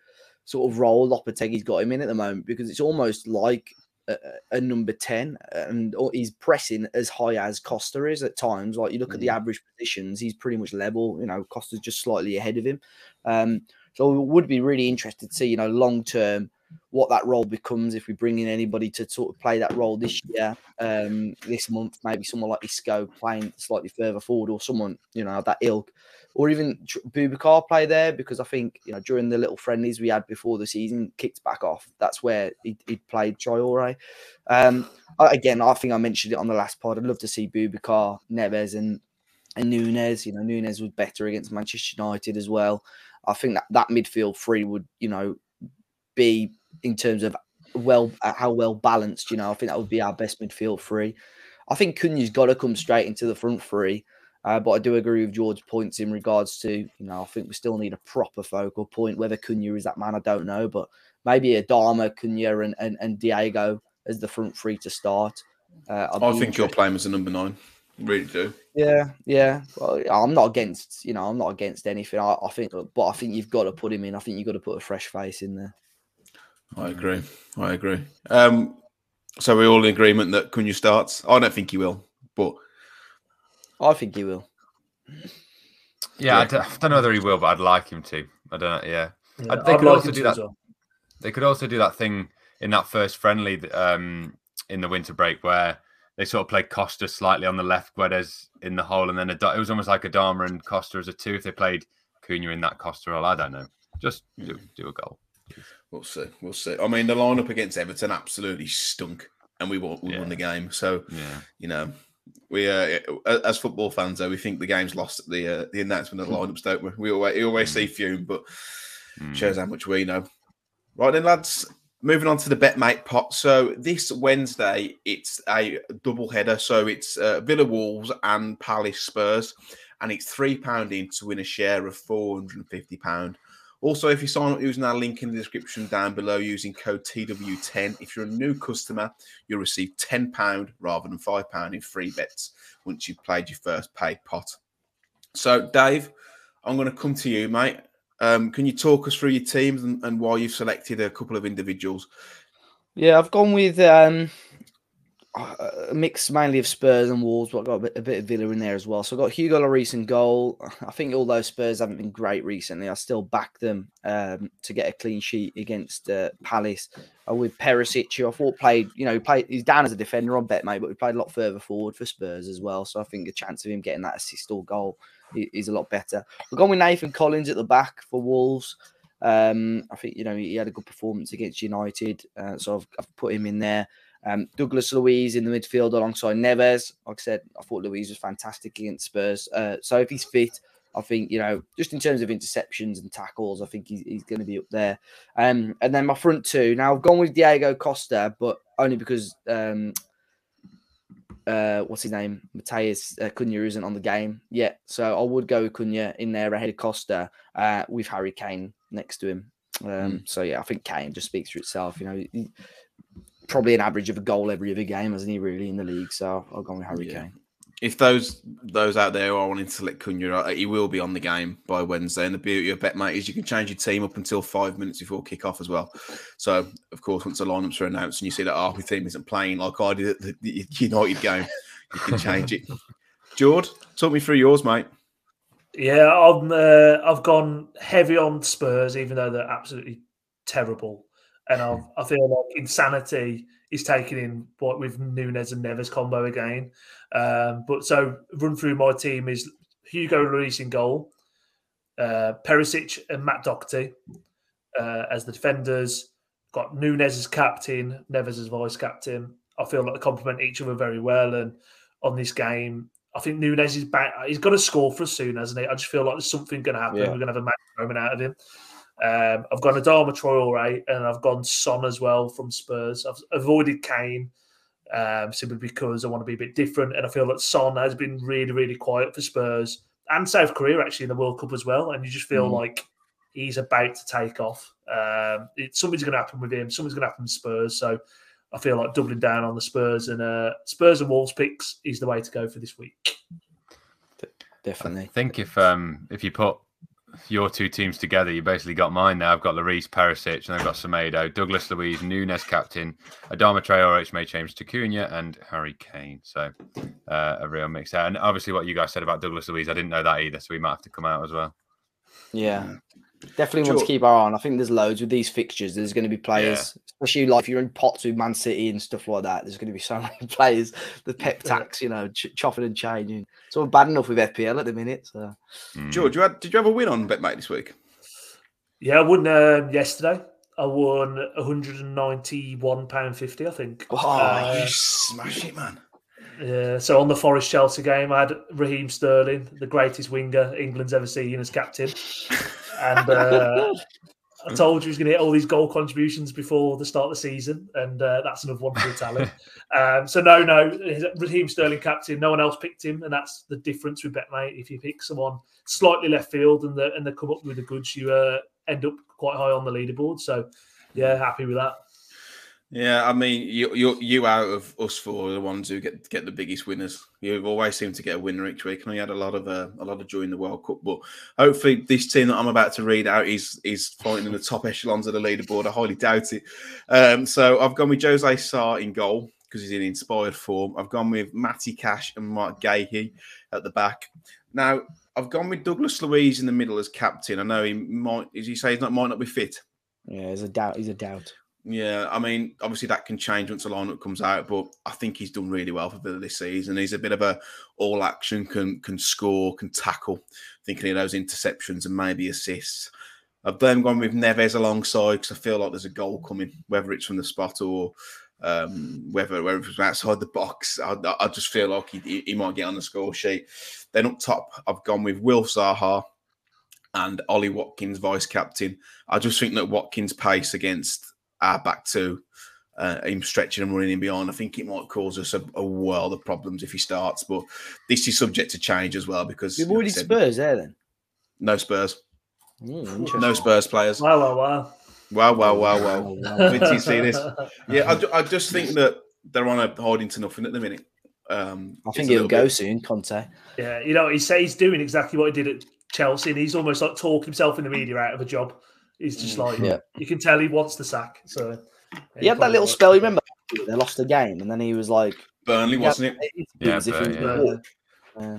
sort of role Lopetegui's got him in at the moment because it's almost like a, a, number 10 and he's pressing as high as Costa is at times. Like you look mm. at the mm. average positions, he's pretty much level. You know, Costa's just slightly ahead of him. Um, so it would be really interested to see, you know, long term what that role becomes if we bring in anybody to sort of play that role this year, um, this month, maybe someone like Isco playing slightly further forward or someone, you know, that ilk or even Boubacar play there because I think you know during the little friendlies we had before the season kicked back off. That's where he, he played Traore. Um, again, I think I mentioned it on the last pod. I'd love to see Boubacar, Neves, and and Nunes. You know, Nunes was better against Manchester United as well. I think that that midfield three would you know be in terms of well how well balanced. You know, I think that would be our best midfield three. I think Cunha's got to come straight into the front three. Uh, but I do agree with George's points in regards to, you know, I think we still need a proper focal point. Whether Cunha is that man, I don't know. But maybe Adama, Cunha, and, and, and Diego as the front three to start. Uh, I think you're playing as a number nine. Really do. Yeah, yeah. Well, I'm not against, you know, I'm not against anything. I, I think, but I think you've got to put him in. I think you've got to put a fresh face in there. I agree. I agree. Um, so we're all in agreement that Cunha starts. I don't think he will, but I think he will. Yeah, I don't, I don't know whether he will, but I'd like him to. I don't know. Yeah, yeah they I'd could like also do that. Well. They could also do that thing in that first friendly um, in the winter break where they sort of played Costa slightly on the left, Guedes in the hole, and then a, it was almost like Adama and Costa as a two. If they played Cunha in that Costa role, I don't know. Just do, do a goal. We'll see. We'll see. I mean, the lineup against Everton absolutely stunk, and we won, we yeah. won the game. So, yeah. you know, we uh, as football fans though we think the game's lost at the uh, the announcement of the lineups, don't we? We always, we always see Fume, but mm. shows how much we know. Right then, lads. Moving on to the BetMate pot. So this Wednesday, it's a double header. So it's uh, Villa Wolves and Palace Spurs, and it's three pound in to win a share of four hundred and fifty pound. Also, if you sign up using our link in the description down below using code TW10, if you're a new customer, you'll receive £10 rather than £5 in free bets once you've played your first paid pot. So, Dave, I'm going to come to you, mate. Um, can you talk us through your teams and, and why you've selected a couple of individuals? Yeah, I've gone with um, a mix mainly of Spurs and Wolves, but I've got a bit, of Villa in there as well. So I've got Hugo Lloris in goal. I think although Spurs haven't been great recently, I still back them um, to get a clean sheet against uh, Palace. Uh, with Perisic, who I thought played, you know, he played, he's down as a defender on bet, mate, but he played a lot further forward for Spurs as well. So I think the chance of him getting that assist or goal is a lot better. We've going with Nathan Collins at the back for Wolves. Um, I think, you know, he had a good performance against United. Uh, so I've, I've put him in there. Um, Douglas Luiz in the midfield alongside Neves. Like I said, I thought Luiz was fantastic against Spurs. Uh, so if he's fit, I think, you know, just in terms of interceptions and tackles, I think he's, he's going to be up there. Um, and then my front two. Now, I've gone with Diego Costa, but only because, um, uh, what's his name? Matheus uh, Cunha isn't on the game yet. So I would go with Cunha in there ahead of Costa uh, with Harry Kane next to him. Um, mm. So yeah, I think Kane just speaks for itself. You know, probably an average of a goal every other game, hasn't he? Really in the league. So I'll go with Harry yeah. Kane. If those those out there are wanting to select Cunha, uh, he will be on the game by Wednesday. And the beauty of BetMate is you can change your team up until five minutes before kick-off as well. So, of course, once the lineups are announced and you see that half your team isn't playing like I did at the, the United game, you can change it. George, talk me through yours, mate. Yeah, I'm. Uh, I've gone heavy on Spurs, even though they're absolutely terrible and I've, I feel like insanity is taking in what with Nunes and Neves combo again. Um, but so run through my team is Hugo Lloris in goal, uh, Perisic and Matt Doherty uh, as the defenders. Got Nunes as captain, Neves as vice captain. I feel like they complement each other very well. And on this game, I think Nunes is back. He's got to score for us soon, hasn't he? I just feel like there's something going to happen. Yeah. We're going to have a match moment out of him. Um, I've gone Adama Traore and I've gone Son as well from Spurs. I've avoided Kane um, simply because I want to be a bit different. And I feel that Son has been really, really quiet for Spurs and South Korea actually in the World Cup as well. And you just feel mm. like he's about to take off. Um, it, something's going to happen with him. Something's going to happen with Spurs. So I feel like doubling down on the Spurs and uh, Spurs and Wolves picks is the way to go for this week. Definitely. I think if um if you put your two teams together, you basically got mine now. I've got Lloris, Perisic, and I've got Semedo, Douglas Luiz, Nunes captain, Adama Traore, which may change to Cunha, and Harry Kane. So uh, a real mix there. And obviously, what you guys said about Douglas Luiz, I didn't know that either. So we might have to come out as well. Yeah. Definitely want to keep our eye on. I think there's loads with these fixtures. There's going to be players, yeah. especially like if you're in pots with Man City and stuff like that. There's going to be so many players. The pep tax, you know, ch- chopping and changing. It's all bad enough with FPL at the minute. So, mm. George, you had, did you have a win on BetMate this week? Yeah, I won um, yesterday. I won 191 pound fifty. I think. Oh, uh, you smash it, man! Yeah, so on the Forest Chelsea game, I had Raheem Sterling, the greatest winger England's ever seen, as captain. And uh, I told you he was going to hit all these goal contributions before the start of the season, and uh, that's another one for the talent. um, so no, no, Raheem Sterling captain. No one else picked him, and that's the difference with BetMate. If you pick someone slightly left field and the, and they come up with the goods, you uh, end up quite high on the leaderboard. So yeah, happy with that. Yeah, I mean, you you you out of us four are the ones who get get the biggest winners. You always seem to get a winner each week, and we had a lot of uh, a lot of joy in the World Cup. But hopefully, this team that I'm about to read out is is fighting in the top echelons of the leaderboard. I highly doubt it. Um, so I've gone with Jose Sá in goal because he's in inspired form. I've gone with Matty Cash and Marc Guéhi at the back. Now I've gone with Douglas Luiz in the middle as captain. I know he might, as you say, he's not might not be fit. Yeah, he's a doubt. He's a doubt. Yeah, I mean, obviously that can change once the lineup comes out, but I think he's done really well for Villa this season. He's a bit of a all action, can can score, can tackle. Thinking of those interceptions and maybe assists. I've then gone with Neves alongside because I feel like there's a goal coming, whether it's from the spot or um, whether whether it's outside the box. I, I just feel like he, he might get on the score sheet. Then up top, I've gone with Will Zaha and Ollie Watkins, vice captain. I just think that Watkins' pace against our back two, uh, him stretching and running in beyond, I think it might cause us a, a, world of problems if he starts. But this is subject to change as well because you've already like Spurs there then. No Spurs. Mm, No. Spurs players. Wow, wow, wow. Wow, wow, wow, wow. Wow. Did you see this? Yeah, I, I just think that they're on a holding to nothing at the minute. Um, I think he'll go bit- soon, Conte. Yeah, you know, he says he's doing exactly what he did at Chelsea, and he's almost like talking himself in the media out of a job. He's just like, Yeah. you can tell he wants the sack. So yeah, He had that little will. spell. You remember they lost the game, and then he was like, Burnley, wasn't it? Yeah, as he was gonna yeah. walk. Yeah.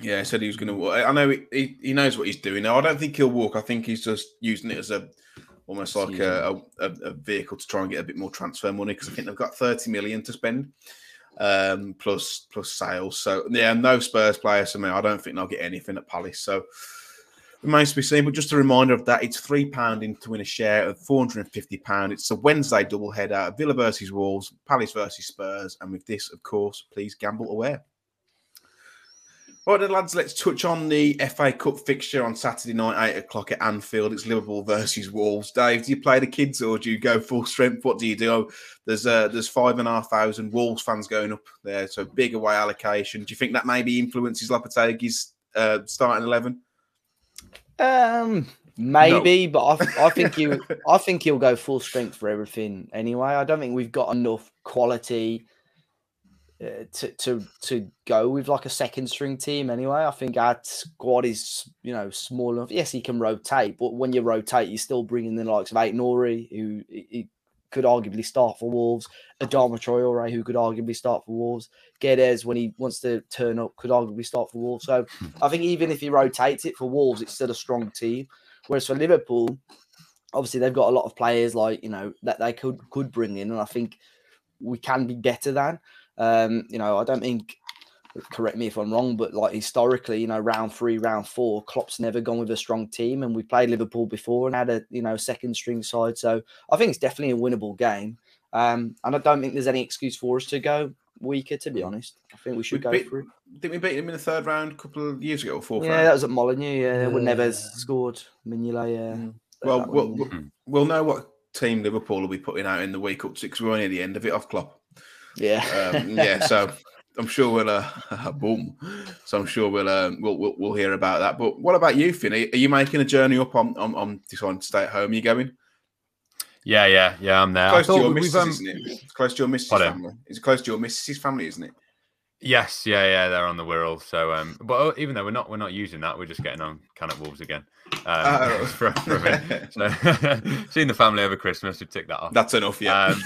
Yeah, he said he was going to. I know he, he, he knows what he's doing now. I don't think he'll walk. I think he's just using it as a almost like a, a, a vehicle to try and get a bit more transfer money because I think they've got 30 million to spend um, plus plus sales. So yeah, no Spurs players for me. I don't think they'll get anything at Palace. So remains to be seen. But just a reminder of that, it's three pound in to win a share of 450 pound. It's a Wednesday double header: Villa versus Wolves, Palace versus Spurs, and with this, of course, please gamble aware. Right then, lads, let's touch on the FA Cup fixture on Saturday night, 8 o'clock at Anfield. It's Liverpool versus Wolves. Dave, do you play the kids or do you go full strength? What do you do? There's uh, there's five and a half thousand Wolves fans going up there, so big away allocation. Do you think that maybe influences Lopetegui's uh, starting 11? Um, maybe, but I, I think you, I think he'll go full strength for everything anyway. I don't think we've got enough quality uh, to to to go with like a second string team anyway. I think our squad is you know small enough. Yes, he can rotate, but when you rotate, you're still bringing the likes of Ait-Nouri, who he could arguably start for Wolves, Adama Traore, who could arguably start for Wolves, Guedes when he wants to turn up could arguably start for Wolves. So I think even if he rotates it for Wolves, it's still a strong team. Whereas for Liverpool, obviously they've got a lot of players like you know that they could could bring in, and I think we can be better than. Um, you know, I don't think. Correct me if I'm wrong, but like historically, you know, round three, round four, Klopp's never gone with a strong team, and we played Liverpool before and had a you know second string side. So I think it's definitely a winnable game, um, and I don't think there's any excuse for us to go weaker. To be honest, I think we should We go beat- it. Didn't we beat him in the third round a couple of years ago or fourth Yeah, round? that was at Molineux. Yeah, when Yeah. Neves scored. Mignolet, yeah. Mm. Well, we'll, we'll, we'll know what team Liverpool will be putting out in the week up to because we're only at the end of it off Klopp. yeah. Um, yeah, so I'm sure we'll uh, boom. So I'm sure we'll, uh, we'll we'll we'll hear about that. But what about you, Finn? Are you making a journey up on on, on deciding to stay at home? Are you going Yeah, yeah, yeah. I'm there. Close to your missus, um, isn't it? It's close to your missus' family. It's close to your missus' family, isn't it? Yes, yeah, yeah, they're on the Wirral. So, um, but uh, even though we're not, we're not using that, we're just getting on Cannock Wolves again. Um, Oh. for. So, seeing the family over Christmas, we tick that off. That's enough, yeah. Um,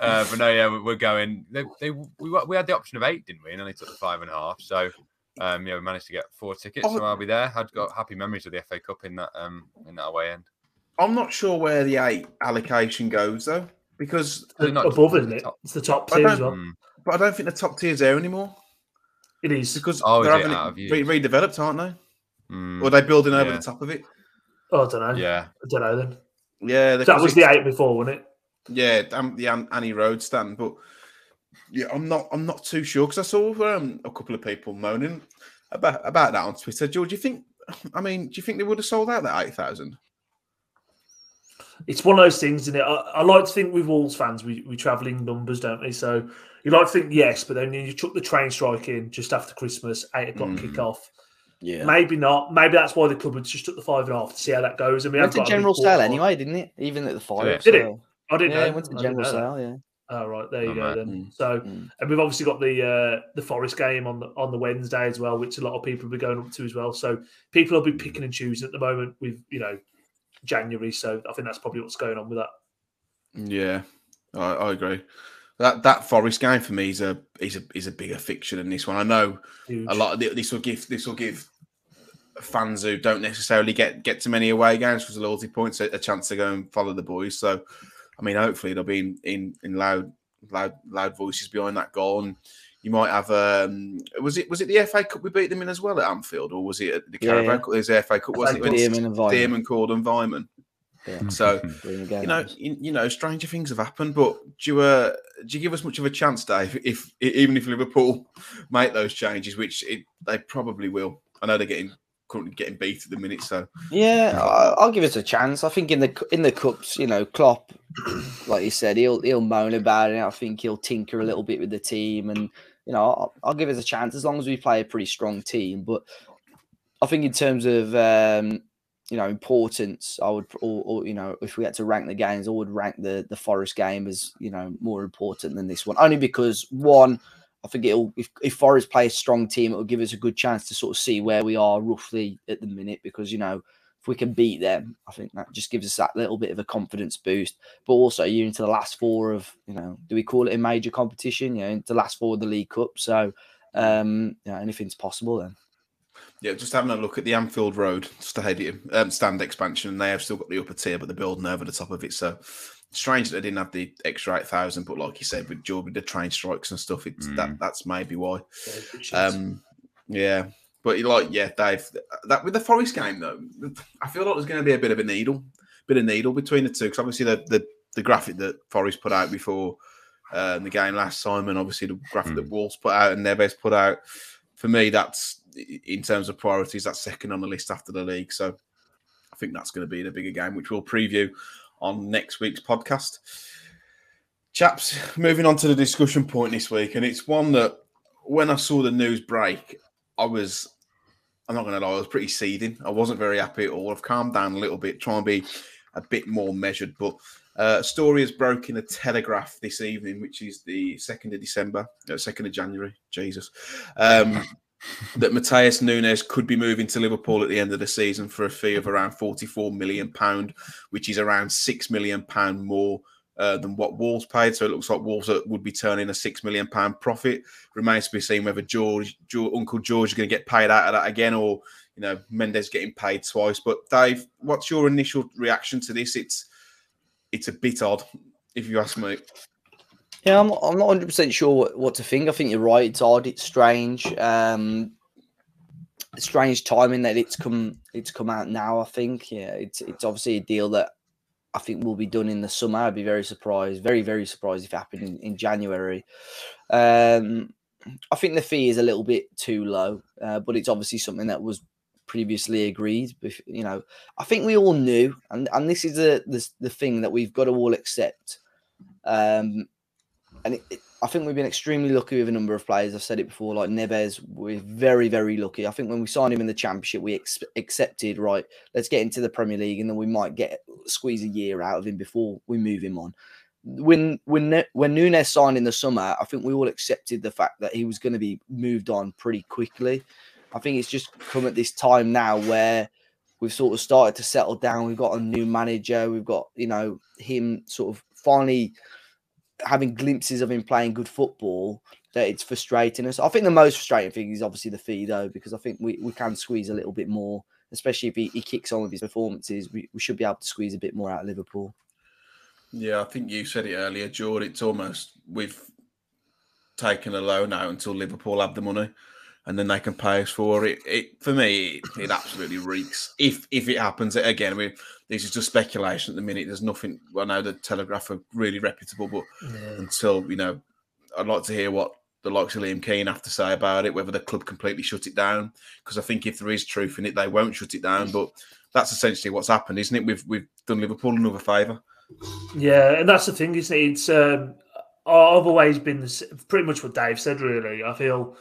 uh, but no, yeah, we- we're going. They, they, we, we had the option of eight, didn't we? And only took the five and a half. So, um, yeah, we managed to get four tickets. Oh. So I'll be there. I'd got happy memories of the FA Cup in that, um, in that away end. I'm not sure where the eight allocation goes though, because Is it not above, isn't it? top? It's the top tier as well. But I don't think the top tier's there anymore It is. because Oh, they're it having out it re- redeveloped, aren't they? mm, Or are they building over Yeah. the top of it? Oh, I don't know. yeah, I don't know then. Yeah, That was the eight before, wasn't it? Yeah, um, the Annie Road stand, but yeah, I'm not. I'm not too sure because I saw um, a couple of people moaning about about that on Twitter. George, do you think? I mean, do you think they would have sold out that eight thousand? It's one of those things, isn't it? I, I like to think with Wolves fans, we, we travel in numbers, don't we? So you like to think yes, but then you chuck the train strike in just after Christmas, eight o'clock Mm. kick off. yeah. Maybe not. Maybe that's why the club cupboards just took the five and a half to see how that goes. And we went to a general sale anyway, didn't it? Even at the five. it? Did it? I didn't Yeah, know. it went to general sale. Yeah. Oh right, there you Oh, go man. then. Mm. So, Mm. and we've obviously got the uh, the Forest game on the on the Wednesday as well, which a lot of people will be going up to as well. So people will be picking and choosing at the moment with you know January. So I think that's probably what's going on with that. Yeah, I, I agree. That that Forest game for me is a is a is a bigger fiction than this one. I know Huge. a lot of the, this will give this will give fans who don't necessarily get get to many away games for the loyalty points a, a chance to go and follow the boys. So, I mean, hopefully they'll be in in, in loud loud loud voices behind that goal, and you might have um was it was it the FA Cup we beat them in as well at Anfield, or was it at the Yeah, Carabao yeah. Cup? It was the FA Cup, wasn't it? Like When Stearman and Vine. Stearman called and Weimann. Yeah. So you know, you, you know, stranger things have happened. But do you, uh, do you give us much of a chance, Dave? If even if Liverpool make those changes, which it, they probably will. I know they're getting currently getting beat at the minute. So Yeah, I- I'll give us a chance. I think in the in the cups, you know, Klopp, like you said, he'll he'll moan about it. I think he'll tinker a little bit with the team, and you know, I'll, I'll give us a chance as long as we play a pretty strong team. But I think in terms of um, you know importance, I would, or, or, you know, if we had to rank the games, I would rank the the Forest game as you know more important than this one, only because one, I think it'll if, if Forest play a strong team, it'll give us a good chance to sort of see where we are roughly at the minute, because you know if we can beat them, I think that just gives us that little bit of a confidence boost. But also, you're into the last four of, you know, do we call it a major competition? You know, into the last four of the League Cup. So, um, yeah, anything's possible then. Yeah, just having a look at the Anfield Road stadium um, stand expansion, and they have still got the upper tier, but they're building over the top of it. So strange that they didn't have the extra eight thousand, but like you said, with Jordan, the train strikes and stuff, it's mm. that that's maybe why. Um, yeah, but like, yeah, Dave, that with the Forest game though, I feel like there's going to be a bit of a needle, bit of needle between the two. Because obviously the, the the graphic that Forest put out before uh, the game last time, and obviously the graphic mm. that hmm. Wolves put out and Neves put out. For me, that's in terms of priorities, that's second on the list after the league. So I think that's going to be the bigger game, which we'll preview on next week's podcast. Chaps, moving on to the discussion point this week, and it's one that when I saw the news break, I was, I'm not going to lie, I was pretty seething. I wasn't very happy at all. I've calmed down a little bit, trying to be a bit more measured. But uh, a story has broken a Telegraph this evening, which is the 2nd of December, uh, 2nd of January, Jesus, um, that Matheus Nunes could be moving to Liverpool at the end of the season for a fee of around £44 million, which is around £6 million more uh, than what Wolves paid. So it looks like Wolves would be turning a six million pound profit. Remains to be seen whether George, George Uncle George is going to get paid out of that again, or you know Mendes getting paid twice. But Dave, what's your initial reaction to this? It's it's a bit odd, if you ask me. Yeah, I'm, I'm not 100 percent sure what, what to think. I think you're right. It's odd. It's strange. Um, strange timing that it's come it's come out now. I think yeah, it's it's obviously a deal that I think will be done in the summer. I'd be very surprised, very, very surprised if it happened in, in January. Um, I think the fee is a little bit too low, uh, but it's obviously something that was previously agreed. You know, I think we all knew, and, and this is the, the, the thing that we've got to all accept. Um, and it, it, I think we've been extremely lucky with a number of players. I've said it before, like Neves, we're very, very lucky. I think when we signed him in the Championship, we ex- accepted, right, let's get into the Premier League and then we might get squeeze a year out of him before we move him on. When when when Nunes signed in the summer, I think we all accepted the fact that he was going to be moved on pretty quickly. I think it's just come at this time now where we've sort of started to settle down. We've got a new manager. We've got you know him sort of finally having glimpses of him playing good football that it's frustrating us. I think the most frustrating thing is obviously the fee though, because I think we, we can squeeze a little bit more, especially if he, he kicks on with his performances. We, we should be able to squeeze a bit more out of Liverpool. Yeah, I think you said it earlier, George. It's almost we've taken a loan out until Liverpool have the money and then they can pay us for it. It for me, it, it absolutely reeks. If if it happens again, mean, this is just speculation at the minute. There's nothing. I know the Telegraph are really reputable, but yeah. until you know, I'd like to hear what the likes of Liam Keen have to say about it. Whether the club completely shut it down, because I think if there is truth in it, they won't shut it down. But that's essentially what's happened, isn't it? We've we've done Liverpool another favour. Yeah, and that's the thing, isn't it? It's um, I've always been this, pretty much what Dave said. Really, I feel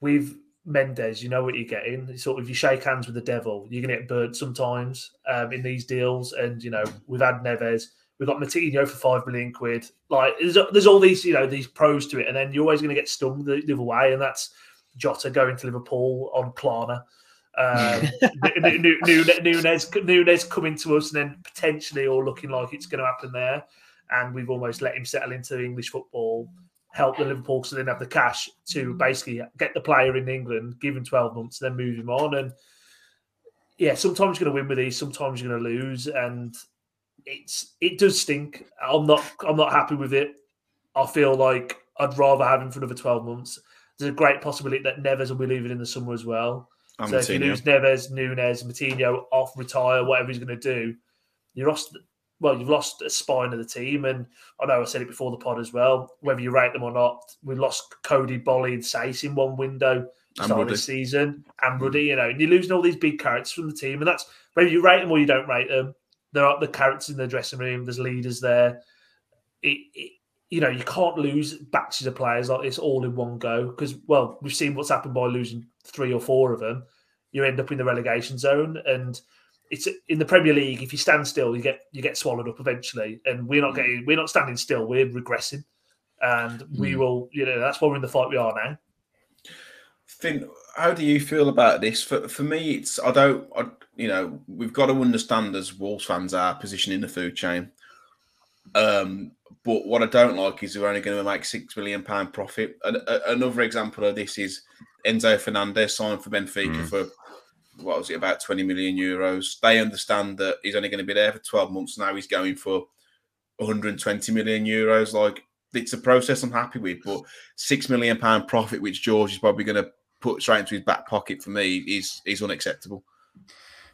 with Mendes, you know what you're getting. Sort of, you shake hands with the devil, you're going to get burnt sometimes um, in these deals. And you know, we've had Neves, we've got Moutinho for five million quid. Like, there's, there's all these, you know, these pros to it, and then you're always going to get stung the, the, other way, and that's Jota going to Liverpool on Klarna. Um, Nunes coming to us, and then potentially all looking like it's going to happen there. And we've almost let him settle into English football help the Liverpool because they didn't have the cash to mm. basically get the player in England, give him 12 months, then move him on. And yeah, sometimes you're going to win with these, sometimes you're going to lose, and it's it does stink. I'm not I'm not happy with it. I feel like I'd rather have him for another 12 months. There's a great possibility that Neves will be leaving in the summer as well. And so Moutinho. if you lose Neves, Nunes, Moutinho off, retire, whatever he's going to do, you're lost well, you've lost a spine of the team. And I know I said it before the pod as well, whether you rate them or not, we lost Coady, Boly, and Saïss in one window start the season. And Ruddy, you know, and you're losing all these big characters from the team. And that's whether you rate them or you don't rate them. There are the characters in the dressing room, there's leaders there. It, it, you know, you can't lose batches of players like this all in one go because, well, we've seen what's happened by losing three or four of them you end up in the relegation zone. And it's in the Premier League. If you stand still, you get you get swallowed up eventually. And we're not Mm. getting we're not standing still. We're regressing, and we Mm. will. You know that's why we're in the fight we are now. Finn, how do you feel about this? For for me, it's I don't, I, you know, we've got to understand as Wolves fans our position in the food chain. Um, but what I don't like is we're only going to make six million pound profit. An, a, another example of this is Enzo Fernandez signed for Benfica Mm. for what was it about twenty million euros. They understand that he's only going to be there for twelve months. Now he's going for one hundred and twenty million euros. Like it's a process I'm happy with, but six million pound profit, which George is probably going to put straight into his back pocket for me, is is unacceptable.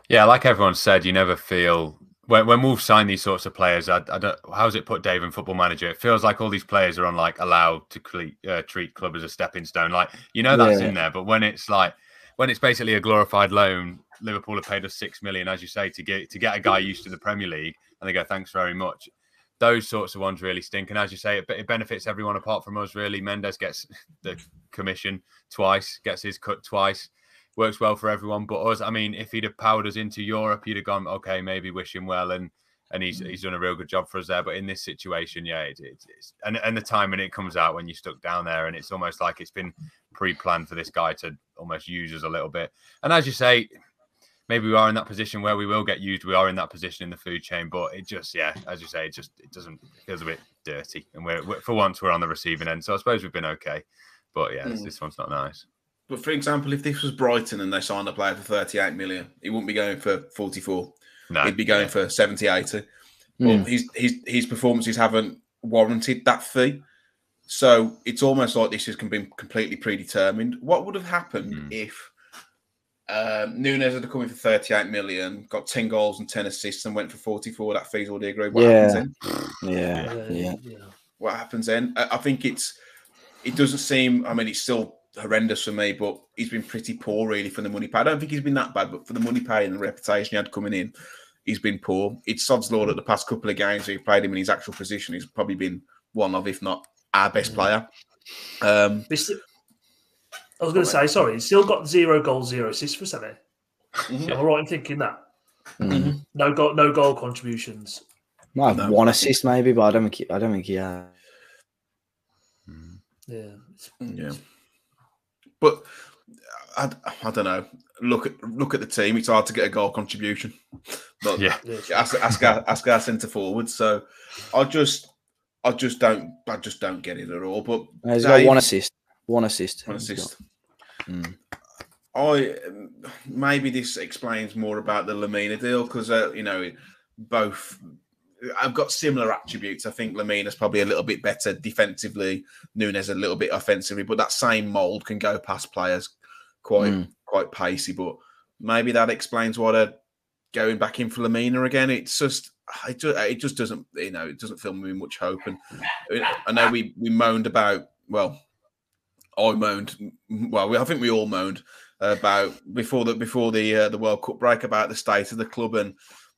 Yeah, like everyone said, you never feel when when Wolves sign these sorts of players. I, I don't. How's it put, Dave, in Football Manager? It feels like all these players are on like allowed to cle- uh, treat club as a stepping stone. Like you know that's Yeah. in there, but when it's like when it's basically a glorified loan, Liverpool have paid us six million, as you say, to get to get a guy used to the Premier League, and they go thanks very much. Those sorts of ones really stink, and as you say, it, it benefits everyone apart from us. Really, Mendes gets the commission twice, gets his cut twice works well for everyone but us. I mean, if he'd have powered us into Europe, he'd have gone, okay, maybe wish him well, and and he's he's done a real good job for us there. But in this situation, yeah, it, it, it's and and the time when it comes out when you're stuck down there, and it's almost like it's been pre-planned for this guy to almost use us a little bit. And as you say, maybe we are in that position where we will get used. We are in that position in the food chain, but it just, yeah, as you say, it just it doesn't it feels a bit dirty, and we're, we're for once we're on the receiving end. So I suppose we've been okay, but yeah, this, Mm. this one's not nice. But for example, if this was Brighton and they signed a player for 38 million, he wouldn't be going for 44. No, He'd be going for 70, 80. Mm. His, his his performances haven't warranted that fee. So it's almost like this has been completely predetermined. What would have happened Mm. if um, Nunes had come in for 38 million, got 10 goals and 10 assists, and went for 44? That fee's already agreed. What Yeah. happens then? Yeah, Uh, yeah. what happens then? I, I think it's it doesn't seem. I mean, it's still horrendous for me, but he's been pretty poor really for the money pay. I don't think he's been that bad, but for the money pay and the reputation he had coming in, he's been poor. It's sod's law that the past couple of games we played him in his actual position, he's probably been one of, if not our best player. Um, This, I was going to say, sorry, he's still got zero goals, zero assists for Sané. mhm. Am I right in thinking that? Mm. No goal, no goal contributions. Might have No. one assist maybe, but I don't think he, I don't think he had. Mm. Yeah. Yeah, but I, I don't know. Look at look at the team. It's hard to get a goal contribution. But Yeah. yeah, ask ask our, ask our centre forward. So I just I just don't I just don't get it at all. But Uh, He's got one assist. One assist. one assist. Mm. I maybe this explains more about the Lemina deal because uh, you know both. I've got similar attributes. I think Lemina's probably a little bit better defensively. Nunes a little bit offensively, but that same mold can go past players quite Mm. quite pacey. But maybe that explains why they're going back in for Lemina again. It's just it just, it just doesn't you know it doesn't fill me much hope. And I know we we moaned about well, I moaned well. We, I think we all moaned about before the before the uh, the World Cup break about the state of the club and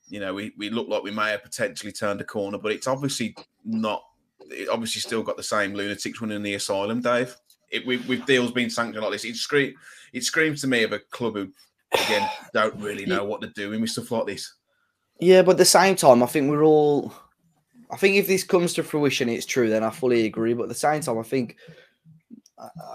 you know we we look like we may have potentially turned a corner, but it's obviously not. It obviously still got the same lunatics running the asylum, Dave. It, with, with deals being sanctioned like this, it scream it screams to me of a club who again don't really know what they're doing with stuff like this. Yeah, but at the same time, I think we're all. I think if this comes to fruition, it's true. Then I fully agree. But at the same time, I think,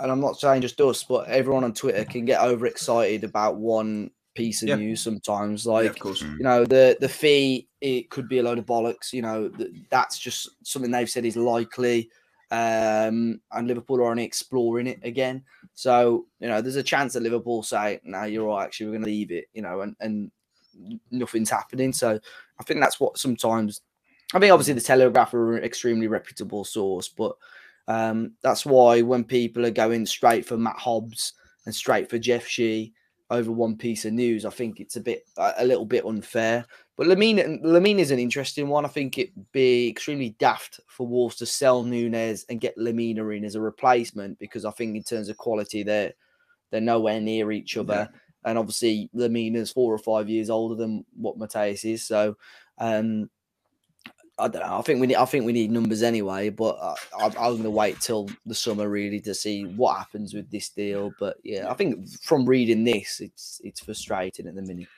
and I'm not saying just us, but everyone on Twitter can get overexcited about one piece of Yeah. news sometimes. Yeah, Like of course. you know, the the fee it could be a load of bollocks. You know, that's just something they've said is likely. Um, and Liverpool are only exploring it again. So you know, there's a chance that Liverpool say, "No, you're right. Actually, we're going to leave it." You know, and and nothing's happening. So I think that's what sometimes. I mean, obviously the Telegraph are an extremely reputable source, but um, that's why when people are going straight for Matt Hobbs and straight for Jeff Shi over one piece of news, I think it's a bit a little bit unfair. But Lemina Lemina is an interesting one. I think it'd be extremely daft for Wolves to sell Nunes and get Lemina in as a replacement because I think in terms of quality they're they're nowhere near each other. And obviously Lemina's four or five years older than what Matheus is. So um I don't know. I think we need. I think we need numbers anyway. But I, I'm going to wait till the summer really to see what happens with this deal. But yeah, I think from reading this, it's it's frustrating at the minute.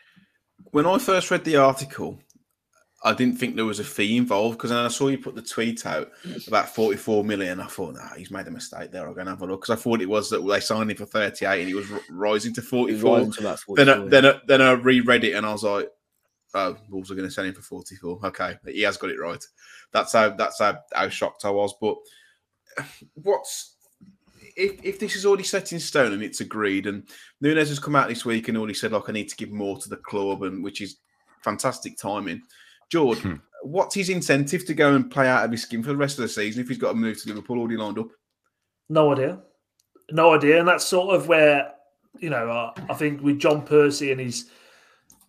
When I first read the article, I didn't think there was a fee involved because I saw you put the tweet out about 44 million. I thought, nah, he's made a mistake there. I'm going to have a look because I thought it was that they signed him for 38 and he was rising to 44. rising to about then, I, 44, then, I, then I reread it and I was like, oh, Wolves are going to sell him for 44. Okay, he has got it right. That's how that's how, how shocked I was. But what's if, if this is already set in stone and it's agreed, and Nunes has come out this week and already said, like, I need to give more to the club, and which is fantastic timing. George, Hmm. what's his incentive to go and play out of his skin for the rest of the season if he's got to move to Liverpool already lined up? No idea. No idea. And that's sort of where, you know, uh, I think with John Percy and he's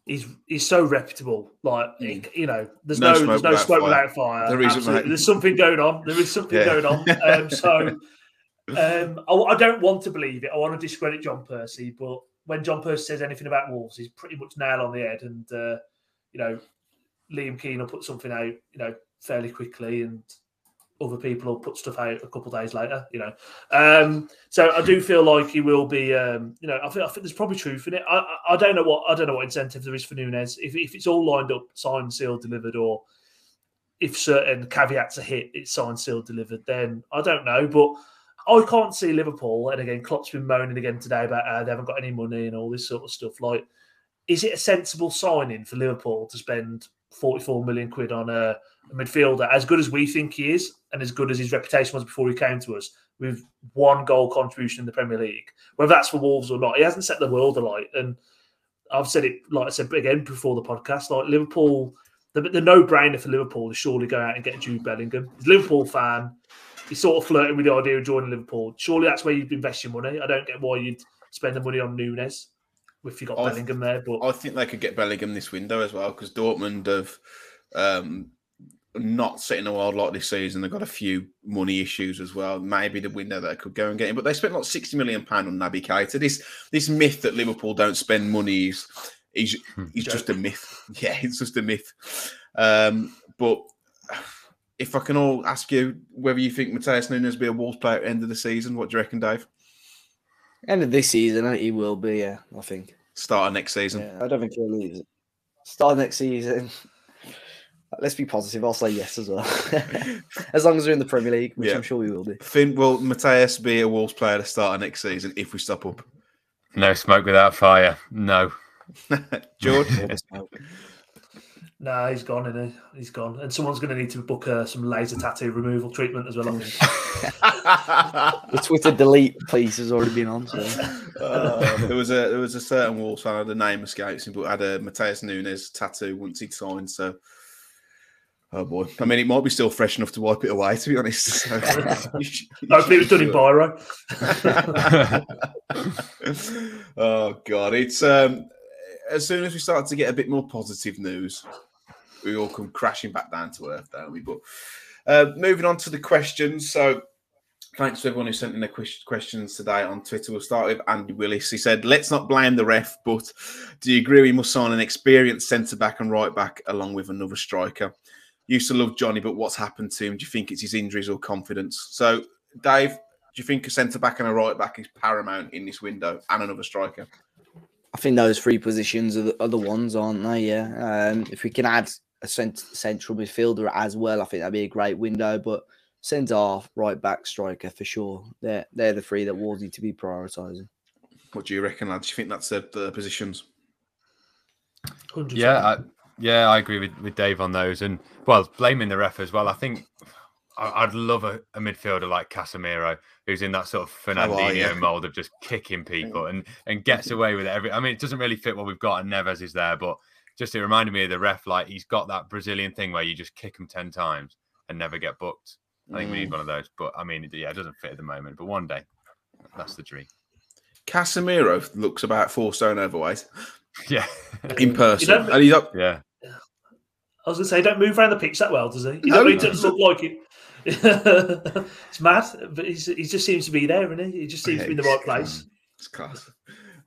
he's he's so reputable. Like he- you know, there's No no, smoke there's no without smoke fire. without fire. There isn't, There's something going on. There is something Yeah. going on. Um, so um, I, I don't want to believe it. I want to discredit John Percy, but when John Percy says anything about Wolves, he's pretty much nail on the head. And uh, you know, Liam Keen will put something out, you know, fairly quickly, and other people will put stuff out a couple of days later. You know, um, so I do feel like he will be. Um, you know, I think I think there's probably truth in it. I, I I don't know what I don't know what incentive there is for Nunes if if it's all lined up, signed, sealed, delivered, or if certain caveats are hit, it's signed, sealed, delivered. Then I don't know, but. I can't see Liverpool, and again, Klopp's been moaning again today about how they haven't got any money and all this sort of stuff. Like, is it a sensible signing for Liverpool to spend 44 million quid on a, a midfielder as good as we think he is and as good as his reputation was before he came to us with one goal contribution in the Premier League, whether that's for Wolves or not? He hasn't set the world alight. And I've said it, like I said again before the podcast, like Liverpool, the, the no brainer for Liverpool is surely go out and get Jude Bellingham. He's a Liverpool fan. He's sort of flirting with the idea of joining Liverpool. Surely that's where you'd invest your money. I don't get why you'd spend the money on Nunes if you got I- Bellingham there. But I think they could get Bellingham this window as well because Dortmund have um, not setting a wild lot this season. They've got a few money issues as well. Maybe the window that could go and get him, but they spent like sixty million pound on Naby Keita. This this myth that Liverpool don't spend money is is, is just a myth. Yeah, it's just a myth. Um, but if I can all ask you whether you think Matheus Nunes will be a Wolves player at the end of the season, what do you reckon, Dave? End of this season, he will be. Yeah, I think. Start of next season. Yeah, I don't think he'll leave. Start next season. Let's be positive. I'll say yes as well. as long as we're in the Premier League, which Yeah. I'm sure we will be. Finn, will Matheus be a Wolves player to start of next season if we stop up? No smoke without fire. No. George? No, he's gone, isn't he? He's gone. And someone's going to need to book uh, some laser tattoo removal treatment as well. I. The Twitter delete piece has already been on. So. Uh, there was a there was a certain Wolves fan, the name escapes him, but had a Matheus Nunes tattoo once he'd signed. So, oh boy, I mean, it might be still fresh enough to wipe it away. To be honest, so, you should- you Hopefully, it was done in do. Biro. oh god, it's um as soon as we start to get a bit more positive news, we all come crashing back down to earth, don't we? But uh, moving on to the questions. So thanks to everyone who sent in their questions today on Twitter. We'll start with Andy Willis. He said, "Let's not blame the ref, but do you agree we must sign an experienced centre back and right back along with another striker?" Used to love Johnny, but what's happened to him? Do you think it's his injuries or confidence? So, Dave, do you think a centre back and a right back is paramount in this window, and another striker? I think those three positions are the, are the ones, aren't they? Yeah. Um, if we can add a cent- central midfielder as well, I think that'd be a great window. But centre half, right back, striker for sure. They're they're the three that Wolves need to be prioritising. What do you reckon, lads? Do you think that's the, the positions? 100%. Yeah, I, yeah, I agree with, with Dave on those. And well, blaming the ref as well. I think I- I'd love a, a midfielder like Casemiro, who's in that sort of Fernandinho yeah. mold of just kicking people and and gets away with it. Every, I mean, it doesn't really fit what we've got, and Neves is there, but just it reminded me of the ref. Like he's got that Brazilian thing where you just kick him ten times and never get booked. I think we Mm. need one of those. But I mean, yeah, it doesn't fit at the moment. But one day, that's the dream. Casemiro looks about four stone overweight Yeah, in person, and he's up. yeah. I was going to say, don't move around the pitch that well, does he? He, No, don't, he no. doesn't look like it. it's mad, but he's, he just seems to be there, and he? He just seems to be in the right place. It's class.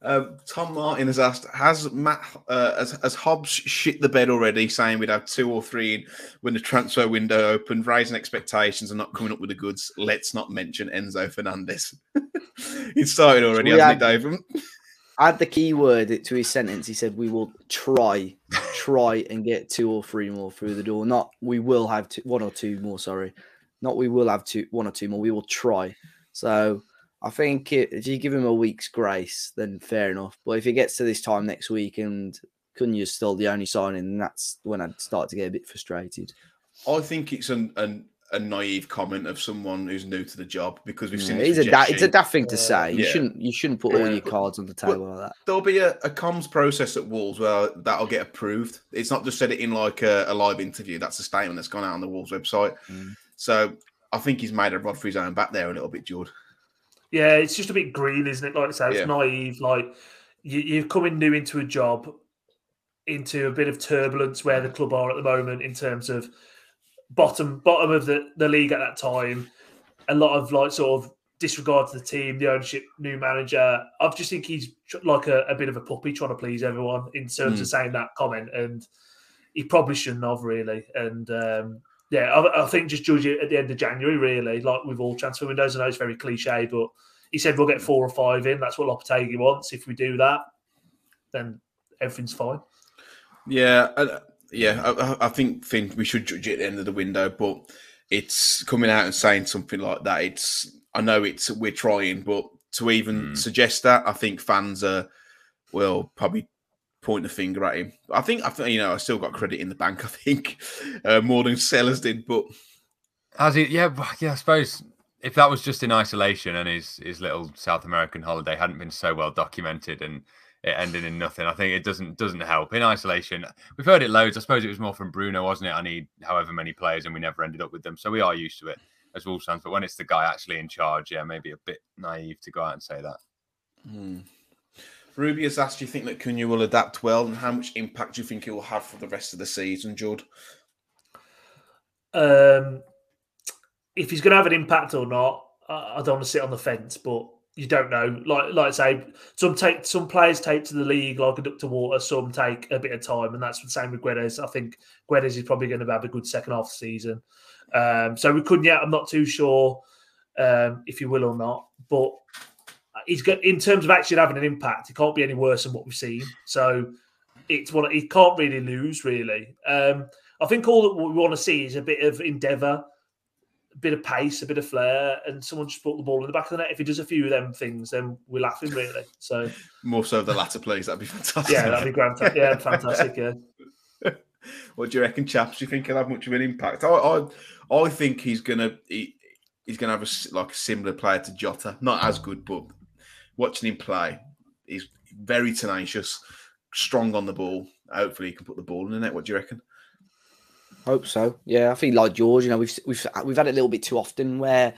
Um, Tom Martin has asked: Has Matt uh, has, has Hobbs shit the bed already, saying we'd have two or three in when the transfer window opened, raising expectations and not coming up with the goods? Let's not mention Enzo Fernandez. it started already, We hasn't had- it, Dave? Add the key word to his sentence. He said, "We will try, try and get two or three more through the door. Not we will have two, one or two more. Sorry, not we will have two, one or two more. We will try." So I think i- if you give him a week's grace, then fair enough. But if he gets to this time next week and Cunha's still the only signing, then that's when I'd start to get a bit frustrated. I think it's an, an a naive comment of someone who's new to the job because we've seen. Yeah, this it's a da- it's a daft thing to say. You yeah. shouldn't you shouldn't put all Yeah, your cards on the table like that. There'll be a, a comms process at Wolves where that'll get approved. It's not just said it in like a, a live interview. That's a statement that's gone out on the Wolves website. Mm. So I think he's made a rod for his own back there a little bit, Jord. Yeah, it's just a bit green, isn't it? Like I say, it's Yeah. naive. Like you, you're coming new into a job, into a bit of turbulence where the club are at the moment in terms of bottom bottom of the, the league at that time. A lot of like sort of disregard to the team, the ownership, new manager. I just think he's tr- like a, a bit of a puppy trying to please everyone in terms of saying that comment, and he probably shouldn't have really. And um, yeah, I, I think just judge it at the end of January, really, like with all transfer windows. I know it's very cliche, but he said we'll get four or five in. That's what Lopetegui wants. If we do that, then everything's fine. Yeah, uh, yeah. I- I, I think think we should judge it at the end of the window, but it's coming out and saying something like that. It's I know it's we're trying, but to even Mm. suggest that, I think fans are will probably point the finger at him. I think I think you know I still got credit in the bank. I think uh, more than Sellars did, but as he? Yeah, yeah. I suppose if that was just in isolation and his his little South American holiday hadn't been so well documented and it ended in nothing, I think it doesn't doesn't help in isolation. We've heard it loads. I suppose it was more from Bruno, wasn't it? I need however many players, and we never ended up with them, so we are used to it as Wolves fans. But when it's the guy actually in charge, yeah, maybe a bit naive to go out and say that. Hmm. Ruby has asked, do you think that Cunha will adapt well, and how much impact do you think it will have for the rest of the season, Jord? Um, if he's going to have an impact or not, I I don't want to sit on the fence, but you don't know. Like, like I say, some take some players take to the league like a duck to water. Some take a bit of time, and that's the same with Guedes. I think Guedes is probably going to have a good second half season. Um, so we couldn't yet. I'm not too sure um, if he will or not, but he's got in terms of actually having an impact. It can't be any worse than what we've seen. So it's what he can't really lose. Really, um, I think all that we want to see is a bit of endeavour, a bit of pace, a bit of flair, and someone just put the ball in the back of the net. If he does a few of them things, then we're laughing really. So More so the latter, please. That'd be fantastic. yeah, that'd be grand. Yeah, fantastic. Yeah. What do you reckon, chaps? Do you think he'll have much of an impact? I, I, I think he's gonna he, he's gonna have a like a similar player to Jota, not as good, but watching him play, he's very tenacious, strong on the ball. Hopefully, he can put the ball in the net. What do you reckon? Hope so. Yeah, I think like George, you know, we've we've we've had it a little bit too often where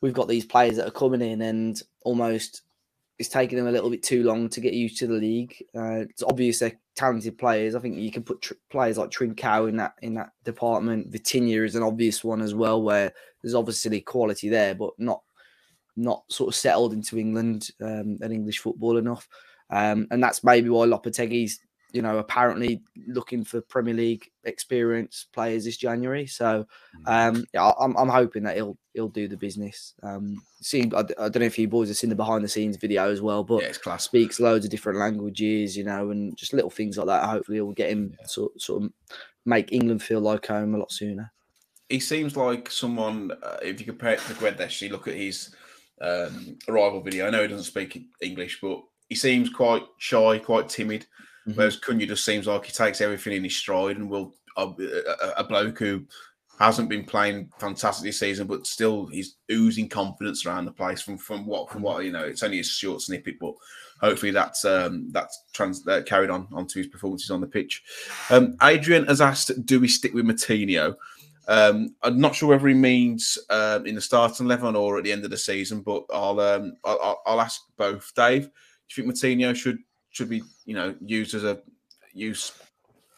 we've got these players that are coming in and almost it's taking them a little bit too long to get used to the league. Uh, it's obvious they're talented players. I think you can put tr- players like Trincao in that in that department. Vitinha is an obvious one as well, where there's obviously quality there, but not not sort of settled into England um, and English football enough. Um, and that's maybe why Lopetegui's you know, apparently looking for Premier League experience players this January. So, um, yeah, I'm, I'm hoping that he'll he'll do the business. Um, see, I, I don't know if you boys have seen the behind the scenes video as well, but yeah, it's class. speaks loads of different languages, you know, and just little things like that. Hopefully, it will get him sort sort of make England feel like home a lot sooner. he seems like someone. Uh, if you compare it to Guedes, you look at his um, arrival video. I know he doesn't speak English, but he seems quite shy, quite timid. Mhm. Whereas Cunha just seems like he takes everything in his stride and will a, a, a bloke who hasn't been playing fantastic this season, but still he's oozing confidence around the place. From from what from what you know, it's only a short snippet, but hopefully that's um, that's trans uh, carried on onto his performances on the pitch. Um, Adrian has asked, "Do we stick with Moutinho?" Um, I'm not sure whether he means um, in the starting eleven or at the end of the season, but I'll um, I'll, I'll- ask both. Dave, do you think Moutinho should should be you know used as a use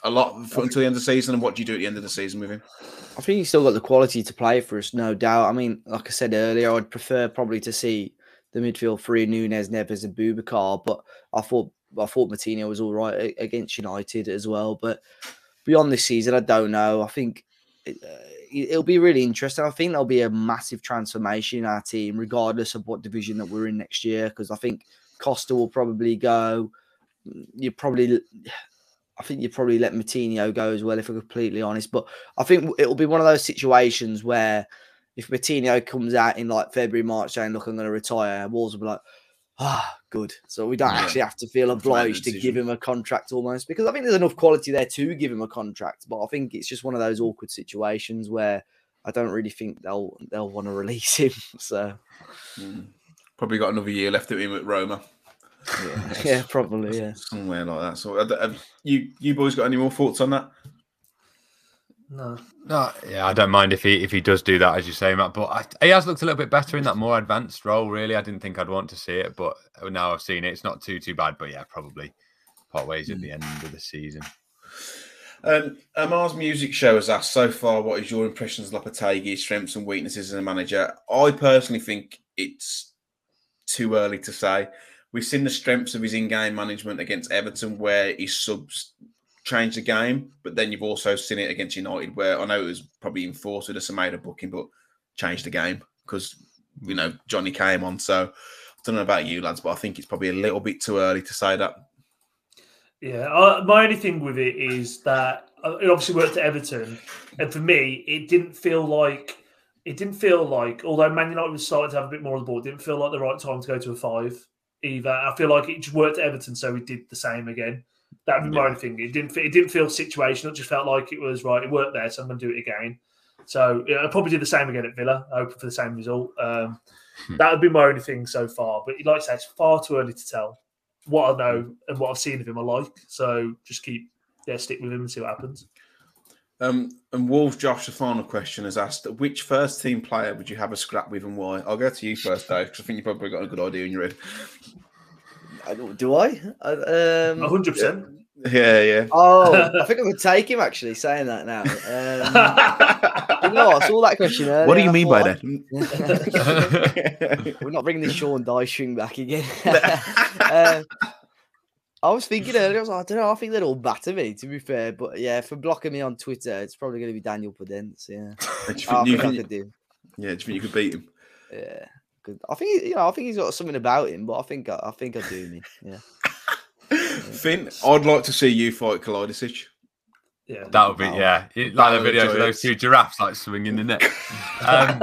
a lot until the end of the season? And what do you do at the end of the season with him? I think he's still got the quality to play for us, no doubt. I mean, like I said earlier, I'd prefer probably to see the midfield three: Nunes, Neves, and Boubacar. But I thought I thought Moutinho was all right against United as well. But beyond this season, I don't know. I think. It, uh, it'll be really interesting. I think there'll be a massive transformation in our team, regardless of what division that we're in next year. Because I think Costa will probably go. You probably, I think you probably let Moutinho go as well, if we're completely honest. But I think it'll be one of those situations where if Moutinho comes out in like February, March saying, "Look, I'm going to retire," Wolves will be like, "Ah, good." So we don't Yeah. actually have to feel obliged to give him a contract almost because I think there's enough quality there to give him a contract. But I think it's just one of those awkward situations where I don't really think they'll they'll want to release him. So Mm. Probably got another year left of him at Roma, yeah, yeah probably yeah. somewhere like that. So, uh, you you boys got any more thoughts on that? No. No, yeah, I don't mind if he if he does do that, as you say, Matt. But I, he has looked a little bit better in that more advanced role. Really, I didn't think I'd want to see it, but now I've seen it. It's not too too bad. But yeah, probably part ways at the end of the season. Um, Amar's music show has asked so far, what is your impressions of Lopetegui's strengths and weaknesses as a manager? I personally think it's too early to say. We've seen the strengths of his in-game management against Everton, where his subs changed the game, but then you've also seen it against United, where I know it was probably enforced with a Semedo booking, but changed the game because you know Johnny came on. So I don't know about you lads, but I think it's probably a little bit too early to say that. Yeah, uh, my only thing with it is that uh, it obviously worked at Everton, and for me, it didn't feel like it didn't feel like although Man United was starting to have a bit more of the ball, it didn't feel like the right time to go to a five either. I feel like it just worked at Everton, so we did the same again. That would be my only thing. It didn't it didn't feel situational. It just felt like it was right. It worked there, so I'm going to do it again. So yeah, I probably do the same again at Villa, hoping for the same result. Um, that would be my only thing so far. But like I say, it's far too early to tell. What I know and what I've seen of him, I like. So just keep yeah, stick with him and see what happens. Um, and Wolves Josh, the final question, has asked which first team player would you have a scrap with and why? I'll go to you first, Dave, because I think you've probably got a good idea in your head. I don't- Do I? I- Um, hundred percent. Yeah, yeah. oh, I think I would take him actually. Saying that now. Um, you know, I saw that question earlier. what do you mean by thought, that? We're not bringing the Sean Dyche string back again. uh, I was thinking earlier, I was like, I don't know, I think they'd all batter me, to be fair. But yeah, for blocking me on Twitter, it's probably going to be Daniel Podence. Yeah. Do you Oh, I think you think I could do. yeah, do you think you could beat him? Yeah. Good. I think he- you know. I think he's got something about him, but I think I, I think I do me. Yeah. Finn, I'd like to see you fight Kalajdžić. Yeah. That would be Wow. yeah, it- like the videos of those two giraffes like swinging the neck. Um,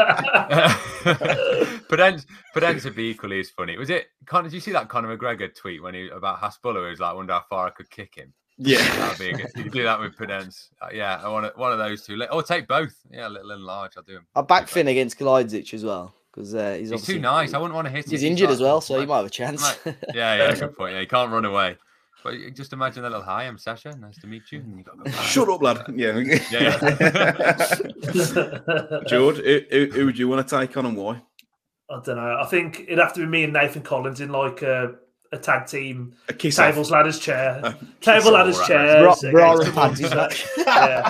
Podence, Podence would be equally as funny. Was it? Con- did you see that Conor McGregor tweet when he about Hasbulla? Who was like, "Wonder how far I could kick him." Yeah. That'd be a good. You do that with Podence. Uh, yeah, I want it, one of those two. Or take both. Yeah, little and large. I'll do him. I back Finn against Kalajdžić as well because uh, he's He's too nice. I wouldn't want to hit him. He's injured like- as well, so he might have a chance. Yeah, yeah, good point. Yeah, he can't run away. But just imagine that little hi, I'm Sasha. Nice to meet you. And you got to go. Shut up, lad. Yeah. Yeah. George, who, who, who would you want to take on and why? I don't know. I think it'd have to be me and Nathan Collins in like a, a tag team A kiss off. ladders chair. Uh, Table off, ladders all right, chairs. Bra, bra against and panties match. yeah.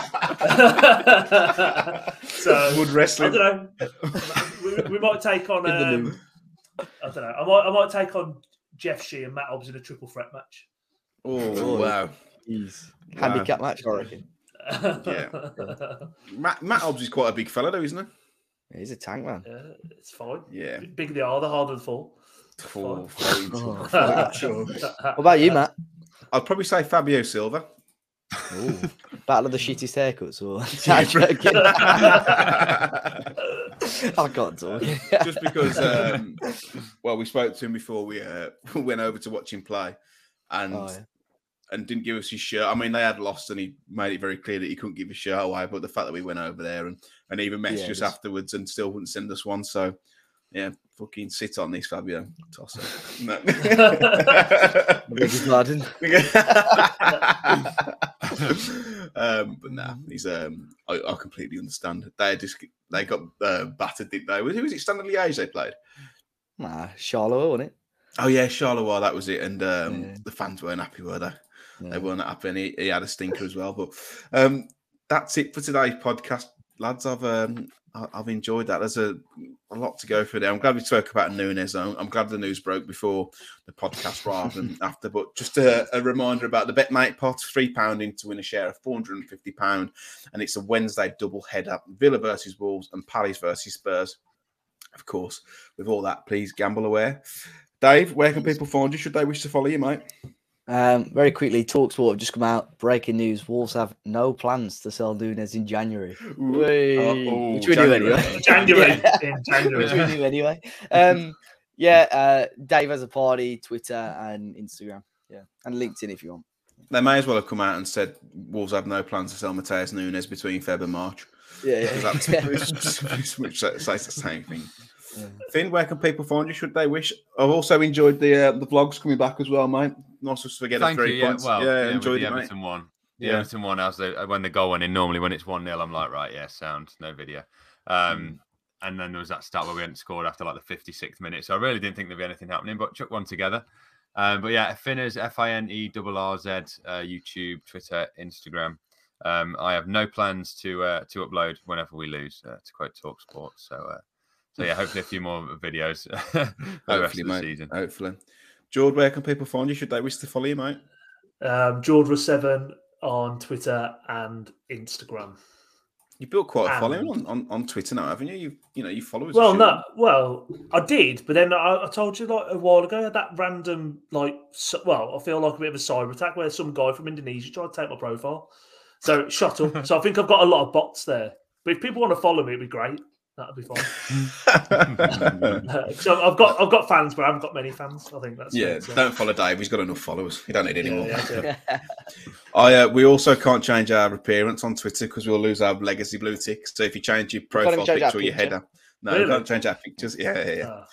so Wood I wrestling. don't know. We, we might take on. Um. I don't know. I might. I might take on Jeff Shi and Matt Hobbs in a triple threat match. Oh, wow. Jeez. Wow. Handicap match, I reckon. Yeah. Matt, Matt Hobbs is quite a big fella, though, isn't he? He's a tank man. Yeah, it's fine. Yeah. Bigger they are, the harder the fall. Four, Fine. four, Oh. sure. What about you, Matt? I'd probably say Fabio Silva. Ooh. Battle of the shittiest haircuts, or I can't talk. Just because, um, well, we spoke to him before we uh, went over to watch him play, and Oh, yeah. and didn't give us his shirt. I mean, they had lost, and he made it very clear that he couldn't give his shirt away. But the fact that we went over there and and even messaged Yeah, us just- afterwards and still wouldn't send us one, so yeah, fucking sit on this, Fabio. Toss it. No. I beg your um, but nah, he's um, I, I completely understand. They just they got uh, battered, didn't they? Who was it? Standard Liège they played. Nah, Charlotte, wasn't it? Oh yeah, Charleroi, that was it. And um, Yeah. the fans weren't happy, were they? Yeah. They weren't happy, and he, he had a stinker as well. But um, that's it for today's podcast, lads. I've um, I've enjoyed that. There's a a lot to go through there. I'm glad we spoke about Nunes. I'm, I'm glad the news broke before the podcast rather than after. But just a, a reminder about the BetMate pot: three pound in to win a share of 450 pound, and it's a Wednesday double header: Villa versus Wolves and Palace versus Spurs. Of course, with all that, please gamble aware. Dave, where can people find you? Should they wish to follow you, mate? Um, very quickly, Talksport have just come out. Breaking news: Wolves have no plans to sell Nunes in January. Whey. oh, which we knew January. anyway. January. Yeah. In which we knew anyway. Um, yeah, uh, Dave has a party, Twitter and Instagram. Yeah, and LinkedIn if you want. They may as well have come out and said Wolves have no plans to sell Matheus Nunes between Feb and March. Yeah, Because that's yeah. pretty much says the same thing. Yeah. Finn, where can people find you? Should they wish? I've also enjoyed the uh, the vlogs coming back as well, mate. Nice to forget Thank the you. three Yeah, points. well, yeah, yeah, enjoyed the it, mate. One. The Yeah. Everton one, as the when the goal went in, normally when it's one 0 I'm like, right, yeah, sound, no video. Um, and then there was that stat where we hadn't scored after like the 56th minute, so I really didn't think there'd be anything happening, but chuck one together. Um, but yeah, Finners, F I N E R R Z, uh, YouTube, Twitter, Instagram. Um, I have no plans to uh, to upload whenever we lose, uh, to quote Talksport. So, uh, so yeah, hopefully a few more videos for the rest Hopefully, of the mate. season. Hopefully. George, where can people find you? Should they wish to follow you, mate? Um, George was seven on Twitter and Instagram. You built quite a And- following on, on, on Twitter now, haven't you? You you know, you followers. are Well, no, well, I did, but then I, I told you like a while ago that random like, so, well, I feel like a bit of a cyber attack where some guy from Indonesia tried to take my profile, so shut up. so I think I've got a lot of bots there. But if people want to follow me, it'd be great. That'd be fine. so I've got I've got fans, but I haven't got many fans. I think that's yeah, it, so- don't follow Dave. He's got enough followers. He don't need any more. yeah, yeah. I uh, we also can't change our appearance on Twitter because we'll lose our legacy blue tick. So if you change your profile change our picture or your picture? header, no, you Really? can't change our pictures. Yeah, yeah, yeah. Ah,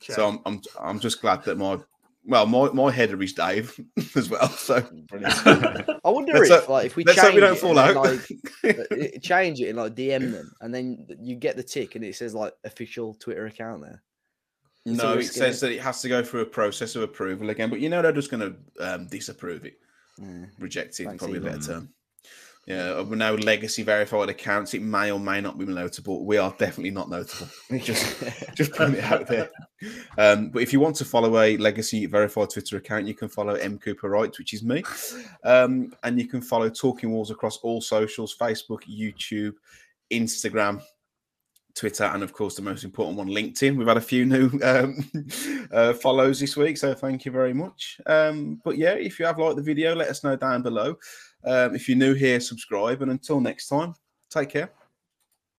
So. I'm, I'm I'm just glad that my well my, my header is Dave as well. So I wonder Let's if hope- like if we let's change hope we don't it fall and then, out. like change it and like DM them, and then you get the tick, and it says like official Twitter account there. It's a no, it risk, says innit? that it has to go through a process of approval again. But you know they're just going to um, disapprove it, Yeah. reject it. Thanks, probably a better term. Yeah, uh, we're now legacy verified accounts. It may or may not be notable. We are definitely not notable. Just just putting it out there. Um, but if you want to follow a legacy verified Twitter account, you can follow M Cooper Right, which is me, um, and you can follow Talking Wolves across all socials: Facebook, YouTube, Instagram. Twitter, and of course, the most important one, LinkedIn. We've had a few new um, uh, follows this week, so thank you very much. Um, but yeah, if you have liked the video, let us know down below. Um, if you're new here, subscribe, and until next time, take care.